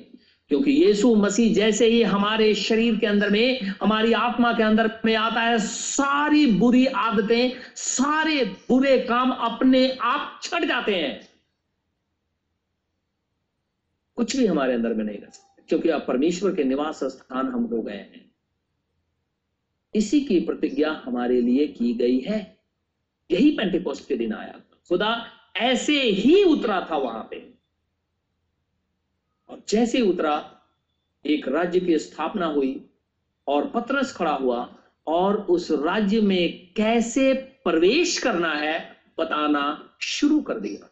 क्योंकि यीशु मसीह जैसे ही हमारे शरीर के अंदर में, हमारी आत्मा के अंदर में आता है, सारी बुरी आदतें, सारे बुरे काम अपने आप छट जाते हैं। कुछ भी हमारे अंदर में नहीं रह सकते, क्योंकि आप परमेश्वर के निवास स्थान हम हो गए हैं। इसी की प्रतिज्ञा हमारे लिए की गई है। यही पेंटिकोस्ट के दिन आया खुदा ऐसे ही उतरा था वहाँ पे। और जैसे उतरा, एक राज्य की स्थापना हुई और पत्रस खड़ा हुआ और उस राज्य में कैसे प्रवेश करना है बताना शुरू कर दिया।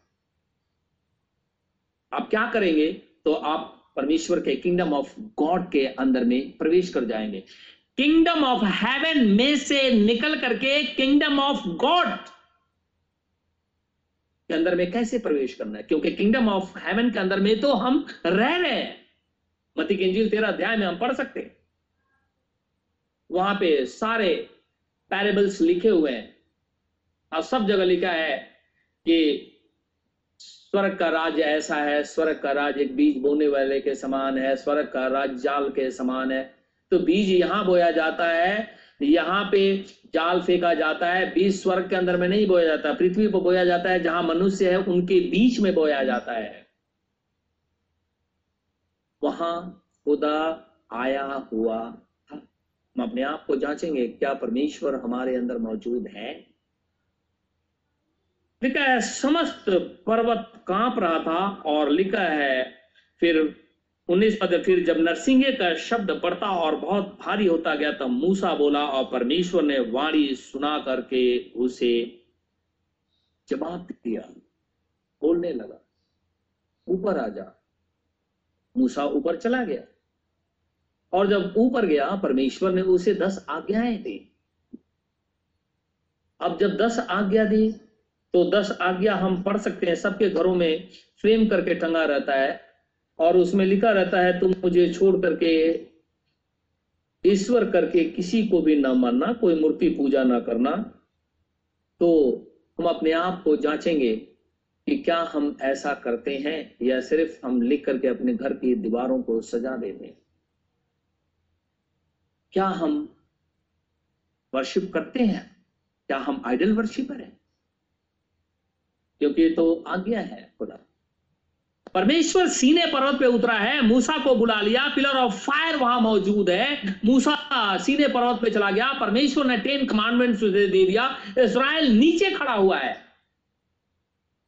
आप क्या करेंगे? तो आप परमेश्वर के किंगडम ऑफ़ गॉड के अंदर में प्रवेश कर जाएँगे। किंगडम ऑफ़ हेवन में से निकल करके किंगडम ऑफ़ गॉड के अंदर में कैसे प्रवेश करना है? क्योंकि किंगडम ऑफ़ हेवन के अंदर में तो हम रह रहे हैं। मती के तेरह अध्याय में हम पढ़ सकते हैं। वहाँ पे सारे पैरेबल्स लिखे हुए हैं। और सब जगह लिखा है कि स्वर्ग का राज्य ऐसा है, स्वर्ग का राज एक बीज बोने वाले के समान है, स्वर्ग का राज जाल के समान है। तो बीज यहाँ बोया जाता है, यहाँ पे जाल फेंका जाता है, बीज स्वर्ग के अंदर में नहीं बोया जाता, पृथ्वी पर बोया जाता है, जहाँ मनुष्य है, उनके बीच में बोया जाता है। वहाँ खुदा आया हुआ था। हम अपने आप को जांचेंगे, क्या परमेश्वर हमारे अंदर मौजूद है? लिखा है समस्त पर्वत काँप रहा था और लिखा है, फिर उन्नीस पद फिर जब नरसिंह का शब्द बढ़ता और बहुत भारी होता गया, तब मूसा बोला, और परमेश्वर ने वाणी सुना करके उसे जवाब दिया। बोलने लगा। ऊपर आ जा। मूसा ऊपर चला गया। और जब ऊपर गया, परमेश्वर ने उसे दस आज्ञाएँ दी। अब जब दस आज्ञा दी तो दस आज्ञा हम पढ़ सकते हैं, सबके घरों में फ्रेम करके टंगा रहता है और उसमें लिखा रहता है, तुम मुझे छोड़ करके, ईश्वर करके किसी को भी ना मानना, कोई मूर्ति पूजा ना करना। तो हम अपने आप को जांचेंगे कि क्या हम ऐसा करते हैं या सिर्फ़ हम लिख करके अपने घर की दीवारों को सजा देते हैं। क्या हम वर्शिप करते हैं? क्या हम आइडल वर्शिपर हैं? क्योंकि तो आज्ञा है खुदा। परमेश्वर सीने पर्वत पे उतरा है, मूसा को बुला लिया, पिलर ऑफ़ फायर वहाँ मौजूद है। मूसा सीने पर्वत पे चला गया, परमेश्वर ने टेन कमांडमेंट्स दे दिया। इसराइल नीचे खड़ा हुआ है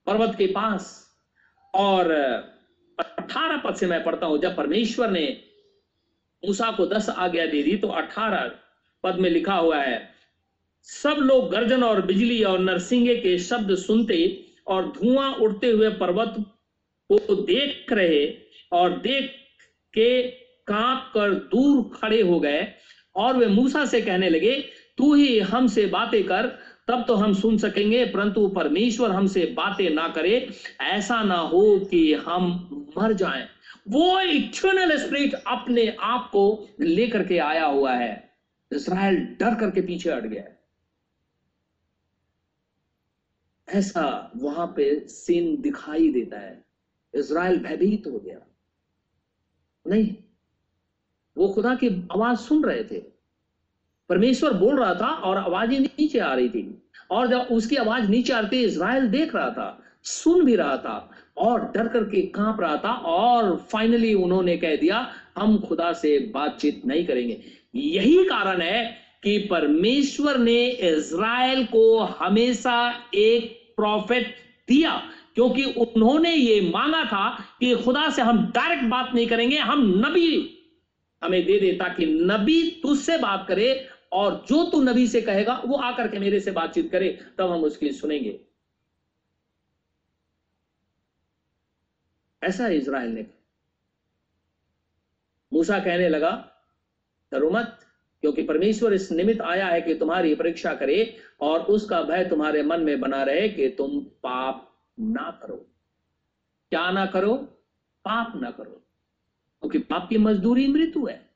पर्वत के पास। और, अठारह पद से मैं पढ़ता हूँ, जब परमेश्वर ने मूसा को दस आज्ञा दे दी तो अठारह पद में लिखा हुआ है, सब लोग गर्जन और बिजली और नरसिंगे के शब्द सुनते और धुआँ उड़ते हुए पर्वत को देख रहे और देख के काँप कर दूर खड़े हो गए। और वे मूसा से कहने लगे, तू ही हमसे बातें कर, तब तो हम सुन सकेंगे, परंतु परमेश्वर हमसे बातें ना करे। ऐसा ना हो कि हम मर जाएँ। वो इटर्नल स्पिरिट अपने आप को लेकर के आया हुआ है। इसराइल डर करके पीछे हट गया ऐसा वहाँ पे सीन दिखाई देता है। इसराइल भयभीत हो गया। नहीं, वो खुदा की आवाज़ सुन रहे थे। परमेश्वर बोल रहा था और आवाज़ें नीचे आ रही थी। और जब उसकी आवाज़ नीचे आती इसराइल देख रहा था, सुन भी रहा था और डर करके काँप रहा था और फाइनली उन्होंने कह दिया, हम खुदा से बातचीत नहीं करेंगे। यही कारण है कि परमेश्वर ने इज़राइल को हमेशा एक प्रॉफिट दिया, क्योंकि उन्होंने ये मांगा था कि खुदा से हम डायरेक्ट बात नहीं करेंगे, हम नबी हमें दे दे ताकि नबी तुझसे बात करे और जो तू नबी से कहेगा, वो आकर के मेरे से बातचीत करे, तब हम उसकी सुनेंगे। ऐसा इज़राइल ने मूसा कहने लगा, डरो मत क्योंकि परमेश्वर इस निमित्त आया है कि तुम्हारी परीक्षा करे और उसका भय तुम्हारे मन में बना रहे कि तुम पाप ना करो। क्या ना करो? पाप ना करो। क्योंकि पाप की मजदूरी मृत्यु है।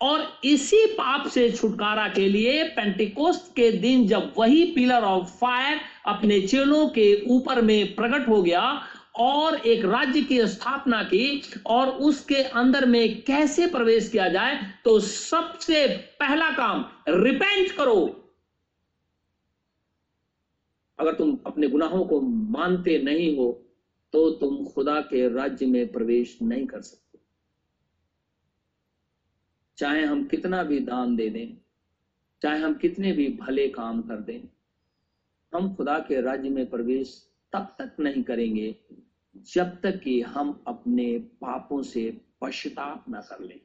और इसी पाप से छुटकारा के लिए पेंटिकोस्ट के दिन जब वही पिलर ऑफ़ फायर अपने चेलों के ऊपर में प्रकट हो गया और एक राज्य की स्थापना की और उसके अंदर में कैसे प्रवेश किया जाए तो सबसे पहला काम रिपेंट करो। अगर तुम अपने गुनाहों को मानते नहीं हो तो तुम खुदा के राज्य में प्रवेश नहीं कर सकते। चाहे हम कितना भी दान दे दें, चाहे हम कितने भी भले काम कर दें, हम खुदा के राज्य में प्रवेश तब तक नहीं करेंगे जब तक कि हम अपने पापों से पश्चाताप न कर लें,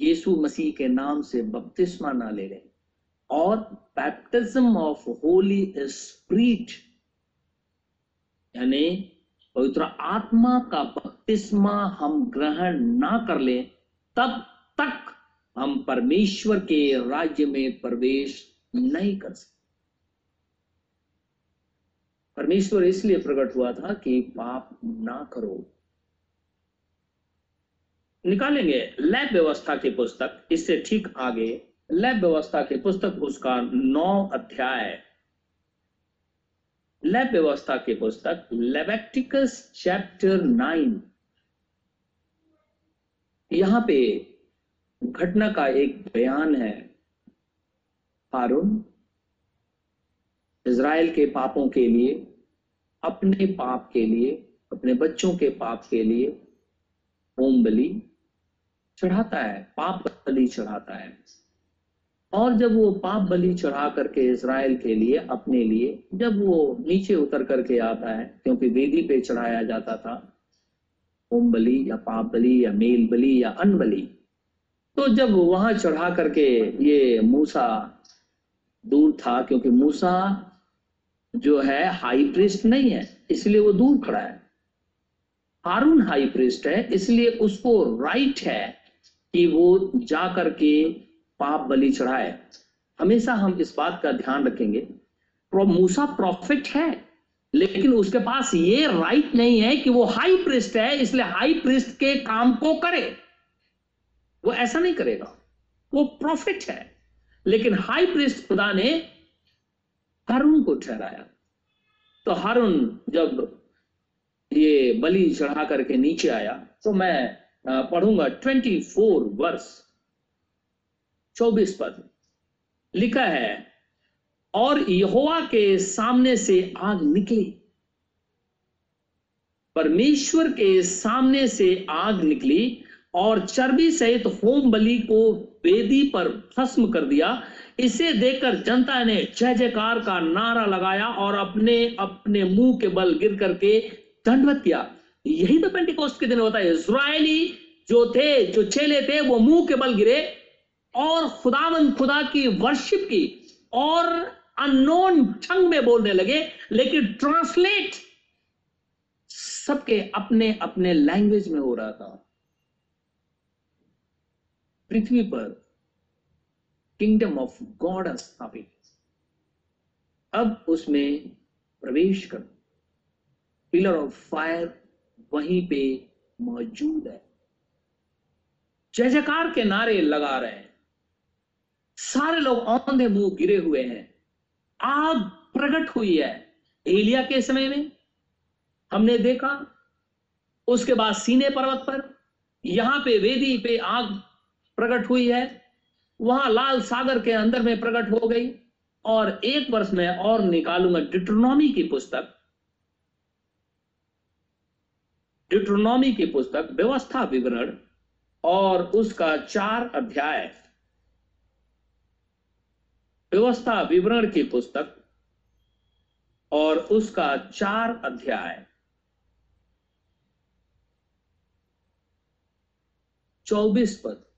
यीशु मसीह के नाम से बपतिस्मा ना ले लें, और बैप्टिज्म ऑफ़ होली स्प्रीट यानी पवित्र आत्मा का बपतिस्मा हम ग्रहण ना कर लें, तब तक हम परमेश्वर के राज्य में प्रवेश नहीं कर सकते। परमेश्वर इसलिए प्रकट हुआ था कि पाप ना करो। निकालेंगे लैब व्यवस्था की पुस्तक, इससे ठीक आगे। लैब व्यवस्था की पुस्तक, उसका नौ अध्याय। लैब व्यवस्था की पुस्तक लेवेक्टिकस चैप्टर नाइन यहाँ पे घटना का एक बयान है। हारून, इज़राइल के पापों के लिए अपने पाप के लिए, अपने बच्चों के पाप के लिए होम बलि चढ़ाता है, पाप बलि चढ़ाता है। और जब वो पाप बलि चढ़ा करके इसराइल के लिए, अपने लिए, जब वो नीचे उतर करके आता है, क्योंकि वेदी पे चढ़ाया जाता था होम बलि या पाप बलि या मेल बलि या अन बलि तो जब वहाँ चढ़ा करके ये मूसा दूर था, क्योंकि मूसा जो है हाई प्रिस्ट नहीं है, इसलिए वो दूर खड़ा है। हारून हाई प्रिस्ट है, इसलिए उसको राइट है कि वो जा करके पाप बलि चढ़ाए। हमेशा हम इस बात का ध्यान रखेंगे। मूसा प्रॉफिट है, लेकिन उसके पास ये राइट नहीं है कि वो हाई प्रिस्ट है, इसलिए हाई प्रिस्ट के काम को करे। वो ऐसा नहीं करेगा। वो प्रॉफिट है, लेकिन हाई प्रिस्ट खुदा ने हारून को ठहराया। तो हारून जब ये बलि चढ़ा करके नीचे आया तो मैं पढ़ूँगा ट्वेंटी फोर वर्ष चौबीस पद। लिखा है, और यहोवा के सामने से आग निकली। परमेश्वर के सामने से आग निकली, और चर्बी सहित होम बलि को वेदी पर भस्म कर दिया इसे देखकर जनता ने जय जयकार का नारा लगाया और अपने अपने मुँह के बल गिर करके दंडवत किया। यही तो पेंटिकोस्ट के दिन होता है। इसराइली जो थे, जो चेले थे, वो मुँह के बल गिरे और खुदावन, खुदा की वर्शिप की और अननोन ढंग में बोलने लगे, लेकिन ट्रांसलेट सबके अपने अपने लैंग्वेज में हो रहा था। पृथ्वी पर किंगडम ऑफ़ गॉड स्थापित अब उसमें प्रवेश कर। पिलर ऑफ़ फायर वहीं पे मौजूद है। जय जयकार के नारे लगा रहे हैं। सारे लोग औंधे मुँह गिरे हुए हैं। आग प्रकट हुई है। एलिया के समय में हमने देखा। उसके बाद सीने पर्वत पर। यहाँ पे वेदी पे आग प्रकट हुई है। वहाँ लाल सागर के अंदर में प्रकट हो गई और एक वर्ष में और निकालूँगा डिट्रोनॉमी की पुस्तक। डिट्रोनॉमी की पुस्तक, व्यवस्था विवरण और उसका चार अध्याय। व्यवस्था विवरण की पुस्तक और उसका चार अध्याय। चौबीस पद।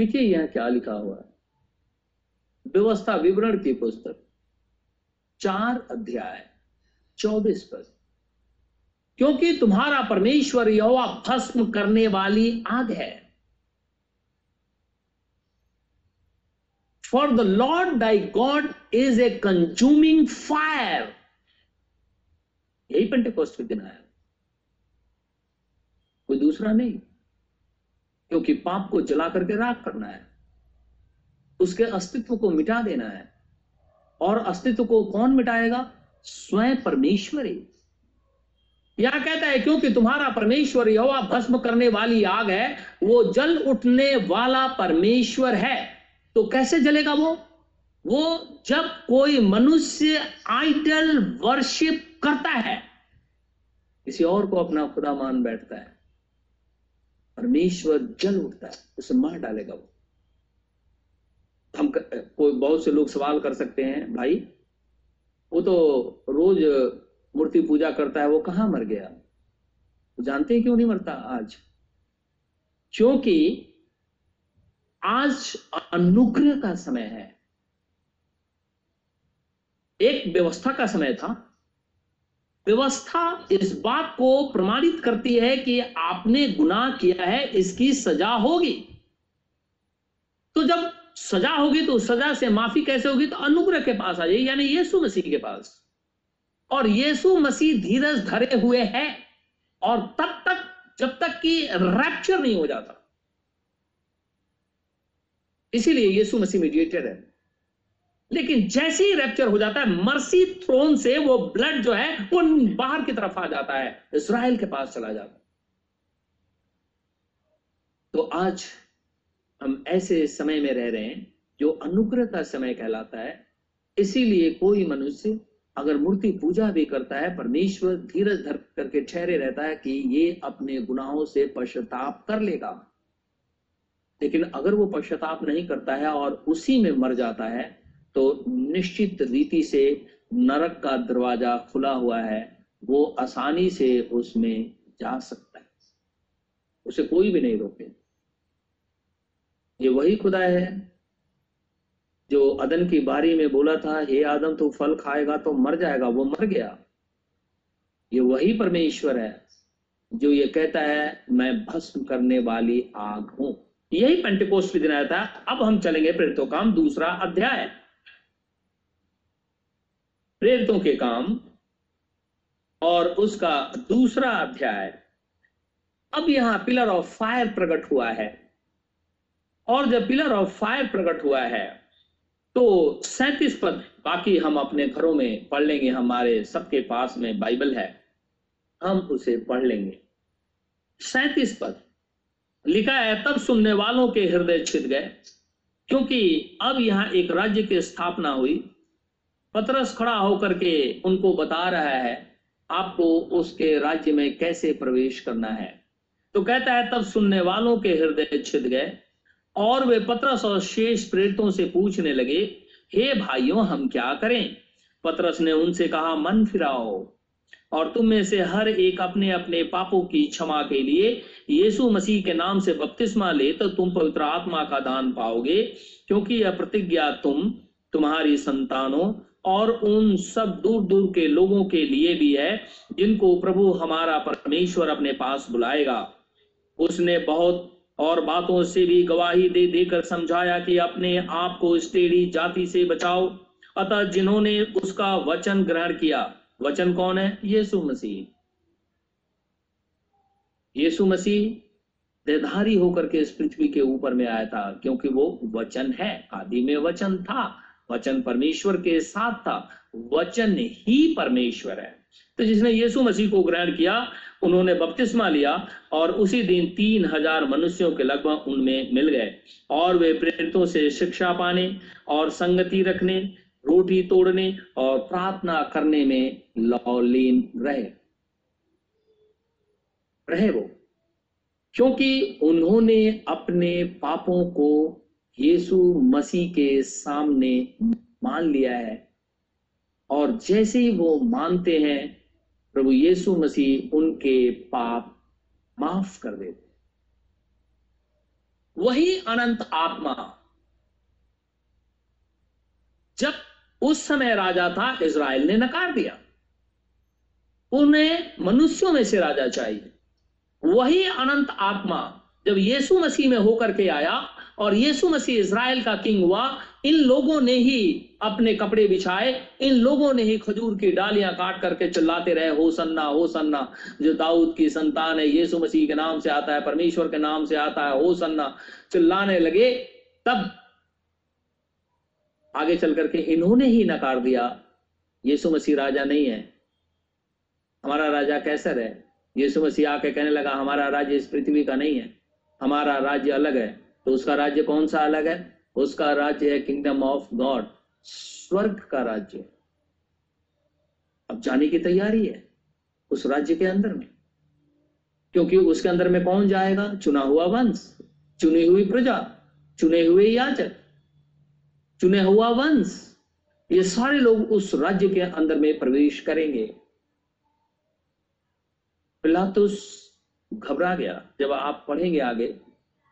देखिए यहाँ क्या लिखा हुआ है? व्यवस्था विवरण की पुस्तक, चार अध्याय, चौबीस पद। क्योंकि तुम्हारा परमेश्वर यहोवा भस्म करने वाली आग है। For the Lord thy God is a consuming fire यही पेंटेकोस्ट के दिन आया। कोई दूसरा नहीं। क्योंकि पाप को जला करके राख करना है। उसके अस्तित्व को मिटा देना है। और अस्तित्व को कौन मिटाएगा? स्वयं परमेश्वर। ही यह कहता है, क्योंकि तुम्हारा परमेश्वर यहोवा भस्म करने वाली आग है, वो जल उठने वाला परमेश्वर है। तो कैसे जलेगा वो? वो जब कोई मनुष्य आइडल वर्शिप करता है, किसी और को अपना खुदा मान बैठता है। परमेश्वर जल उठता है, उसे मार डालेगा वो। हम कोई बहुत से लोग सवाल कर सकते हैं, भाई, वो तो रोज मूर्ति पूजा करता है, वो कहाँ मर गया? वो जानते हैं क्यों नहीं मरता आज? क्योंकि आज अनुग्रह का समय है। एक व्यवस्था का समय था व्यवस्था इस बात को प्रमाणित करती है कि आपने गुनाह किया है, इसकी सजा होगी। तो जब सजा होगी तो सजा से माफ़ी कैसे होगी? तो अनुग्रह के पास आ जाएगी, यानी यीशु मसीह के पास। और यीशु मसीह धीरज धरे हुए है, और तब तक, जब तक कि रैप्चर नहीं हो जाता। इसीलिए यीशु मसीह मीडिएटर है। लेकिन जैसे ही रैप्चर हो जाता है मर्सी थ्रोन से वो ब्लड जो है, वो बाहर की तरफ़ आ जाता है इसराइल के पास चला जाता है। तो आज हम ऐसे समय में रह रहे हैं, जो अनुग्रह का समय कहलाता है। इसीलिए कोई मनुष्य अगर मूर्ति पूजा भी करता है, परमेश्वर धीरज धर करके ठहरे रहता है कि ये अपने गुनाहों से पश्चाताप कर लेगा। लेकिन अगर वो पश्चाताप नहीं करता है और उसी में मर जाता है तो निश्चित रीति से नरक का दरवाज़ा खुला हुआ है, वो आसानी से उसमें जा सकता है। उसे कोई भी नहीं रोके। ये वही खुदा है जो अदन की बारी में बोला था, हे आदम तो फल खाएगा तो मर जाएगा। वो मर गया। ये वही परमेश्वर है जो ये कहता है, मैं भस्म करने वाली आग हूँ। यही पेंटिकोस्ट भी दिन आया था। अब हम चलेंगे प्रेरितों काम, दूसरा अध्याय। प्रेरितों के काम और उसका दूसरा अध्याय। अब यहाँ पिलर ऑफ़ फायर प्रकट हुआ है। और जब पिलर ऑफ़ फायर प्रकट हुआ है तो सैतीस पद बाकी हम अपने घरों में पढ़ लेंगे। हमारे सबके पास में बाइबल है। हम उसे पढ़ लेंगे। सैतीस पद। लिखा है, तब सुनने वालों के हृदय छिद गए, क्योंकि अब यहाँ एक राज्य की स्थापना हुई। पतरस खड़ा होकर के उनको बता रहा है, आपको उसके राज्य में कैसे प्रवेश करना है? तो कहता है, तब सुनने वालों के हृदय छिद गए और वे पतरस और शेष प्रेरितों से पूछने लगे, हे भाइयों, हम क्या करें? पतरस ने उनसे कहा, मन फिराओ और तुम में से हर एक अपने अपने पापों की क्षमा के लिए यीशु मसीह के नाम से बपतिस्मा ले तो तुम पवित्र आत्मा का दान पाओगे, क्योंकि यह प्रतिज्ञा तुम, तुम्हारी संतानों और उन सब दूर दूर के लोगों के लिए भी है, जिनको प्रभु हमारा परमेश्वर अपने पास बुलाएगा। उसने बहुत और बातों से भी गवाही दे देकर समझाया कि अपने आप को इस टेढ़ी जाति से बचाओ। अतः जिन्होंने उसका वचन ग्रहण किया, वचन कौन है? यीशु मसीह। यीशु मसीह देधारी होकर के इस पृथ्वी के ऊपर में आया था, क्योंकि वो वचन है, आदि में वचन था। वचन परमेश्वर के साथ था, वचन ही परमेश्वर है। तो जिसने यीशु मसीह को ग्रहण किया, उन्होंने बपतिस्मा लिया और उसी दिन तीन हज़ार मनुष्यों के लगभग उनमें मिल गए और वे प्रेरितों से शिक्षा पाने और संगति रखने, रोटी तोड़ने और प्रार्थना करने में लौलीन रहे। रहे वो, क्योंकि उन्होंने अपने पापों को यीशु मसीह के सामने मान लिया है। और जैसे ही वो मानते हैं, प्रभु यीशु मसीह उनके पाप माफ़ कर देते वही अनंत आत्मा जब उस समय राजा था, इज़राइल ने नकार दिया। उन्हें मनुष्यों में से राजा चाहिए। वही अनंत आत्मा जब यीशु मसीह में होकर के आया और यीशु मसीह इज़राइल का किंग हुआ, इन लोगों ने ही अपने कपड़े बिछाए, इन लोगों ने ही खजूर की डालियाँ काट करके चिल्लाते रहे हो सन्ना हो सन्ना जो दाऊद की संतान है, यीशु मसीह के नाम से आता है, परमेश्वर के नाम से आता है हो सन्ना चिल्लाने लगे। तब आगे चल करके इन्होंने ही नकार दिया, यीशु मसीह राजा नहीं है, हमारा राजा कैसर है। यीशु मसीह आके कहने लगा, हमारा राज्य इस पृथ्वी का नहीं है। हमारा राज्य अलग है तो उसका राज्य कौन सा अलग है? उसका राज्य है किंगडम ऑफ़ गॉड स्वर्ग का राज्य अब जाने की तैयारी है उस राज्य के अंदर में, क्योंकि उसके अंदर में कौन जाएगा? चुना हुआ वंश, चुनी हुई प्रजा, चुने हुए याचक चुने हुआ वंश। ये सारे लोग उस राज्य के अंदर में प्रवेश करेंगे। पिलातुस घबरा गया। जब आप पढ़ेंगे आगे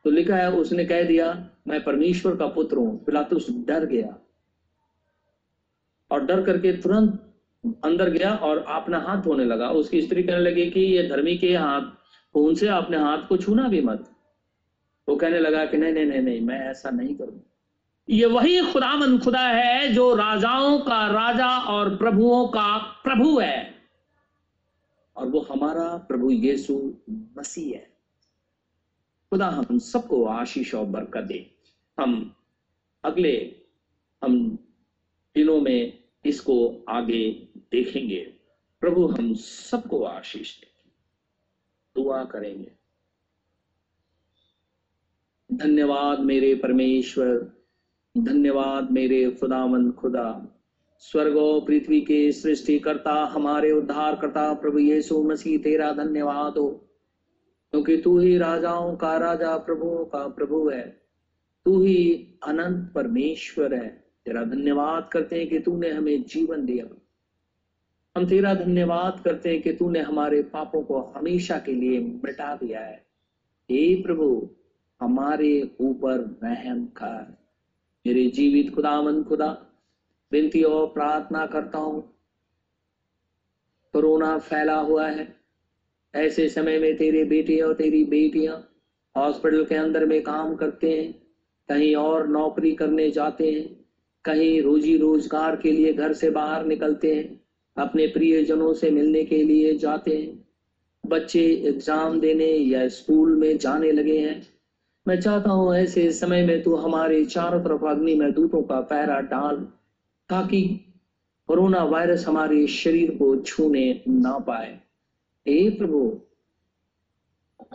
तो लिखा है, उसने कह दिया, मैं परमेश्वर का पुत्र हूँ। पिलातुस डर गया। और डर करके तुरंत अंदर गया और अपना हाथ धोने लगा। उसकी स्त्री कहने लगी कि, ये धर्मी के हाथ, खून से अपने हाथ को छूना भी मत। वो कहने लगा कि, नहीं नहीं नहीं नहीं, मैं ऐसा नहीं करूँ ये वही खुदामन खुदा है जो राजाओं का राजा और प्रभुओं का प्रभु है। और वो हमारा प्रभु यीशु मसीह है। खुदा हम सबको आशीष और बरकत दे। हम अगले, हम दिनों में इसको आगे देखेंगे। प्रभु हम सबको आशीष दे। दुआ करेंगे। धन्यवाद मेरे परमेश्वर। धन्यवाद मेरे खुदावन खुदा। स्वर्ग और पृथ्वी के सृष्टि करता हमारे उद्धार करता प्रभु यीशु मसीह, तेरा धन्यवाद हो। क्योंकि तू ही राजाओं का राजा, प्रभुओं का प्रभु है। तू ही अनंत परमेश्वर है। तेरा धन्यवाद करते हैं कि तूने हमें जीवन दिया। हम तेरा धन्यवाद करते हैं कि तूने हमारे पापों को हमेशा के लिए मिटा दिया है। हे प्रभु, हमारे ऊपर रहम कर। मेरे जीवित खुदावन खुदा विनती और प्रार्थना करता हूँ। कोरोना फैला हुआ है। ऐसे समय में तेरे बेटे और तेरी बेटियाँ हॉस्पिटल के अंदर में काम करते हैं, कहीं और नौकरी करने जाते हैं, कहीं रोजी रोज़गार के लिए घर से बाहर निकलते हैं, अपने प्रियजनों से मिलने के लिए जाते हैं। बच्चे एग्ज़ाम देने या स्कूल में जाने लगे हैं। मैं चाहता हूँ ऐसे समय में तू हमारे चारों तरफ़ अग्नि में दूतों का पैरा डाल। ताकि कोरोना वायरस हमारे शरीर को छूने ना पाए। हे प्रभु,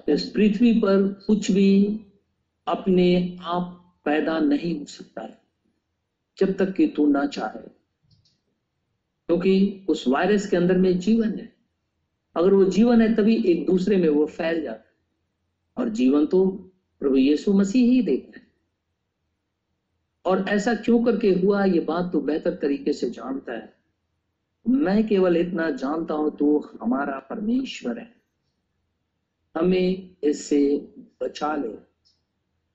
इस पृथ्वी पर कुछ भी अपने आप पैदा नहीं हो सकता है, जब तक कि तू ना चाहे। क्योंकि उस वायरस के अंदर में जीवन है। अगर वो जीवन है, तभी एक दूसरे में वो फैल जाता है। और जीवन तो प्रभु यीशु मसीह ही देता है। और ऐसा क्यों करके हुआ, ये बात तो बेहतर तरीके से जानता है। मैं केवल इतना जानता हूँ तो हमारा परमेश्वर है। हमें इससे बचा ले।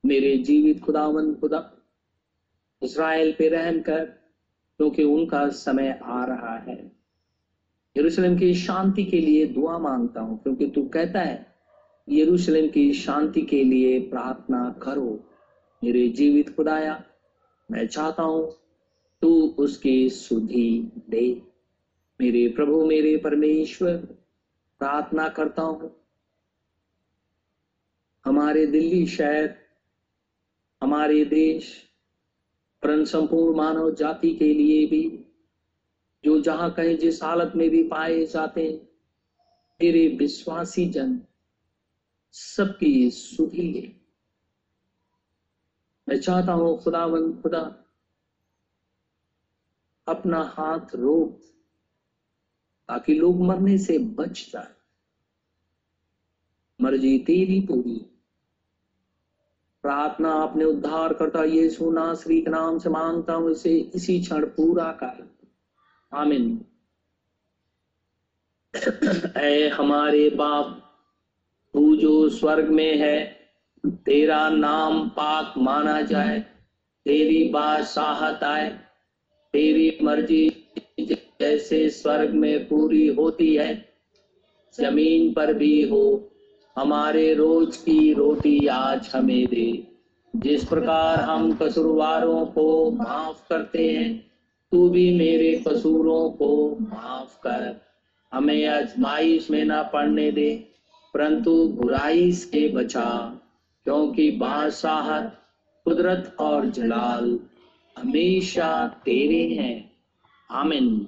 मेरे जीवित खुदावन, खुदा इसराइल पे रहम कर, क्योंकि तो उनका समय आ रहा है। यरूशलेम की शांति के लिए दुआ माँगता हूँ, क्योंकि तू कहता है, यरूशलेम की शांति के लिए प्रार्थना करो। मेरे जीवित खुदाया मैं चाहता हूँ, तू उसकी सुधि दे। मेरे प्रभु, मेरे परमेश्वर, प्रार्थना करता हूँ। हमारे दिल्ली शहर, हमारे देश, परम संपूर्ण मानव जाति के लिए भी, जो जहाँ कहीं जिस हालत में भी पाए जाते तेरे विश्वासी जन, सबकी सुधी ले। मैं चाहता हूँ खुदावन, खुदा, अपना हाथ रोक, ताकि लोग मरने से बच जाए। मर्ज़ी तेरी पूरी। प्रार्थना अपने उद्धार करता ये सुना श्री के नाम से माँगता हूँ, इसे इसी क्षण पूरा कर। आमिन। ऐ हमारे बाप, तू जो स्वर्ग में है तेरा नाम पाक माना जाए, तेरी बात बादशाहत आए। तेरी मर्ज़ी जैसे स्वर्ग में पूरी होती है, ज़मीन पर भी हो। हमारे रोज की रोटी आज हमें दे। जिस प्रकार हम कसूरवारों को माफ़ करते हैं, तू भी मेरे कसूरों को माफ़ कर। हमें आजमाइश में ना पड़ने दे, परंतु बुराई से बचा। क्योंकि बादशाह कुदरत और जलाल हमेशा तेरे हैं। आमिन।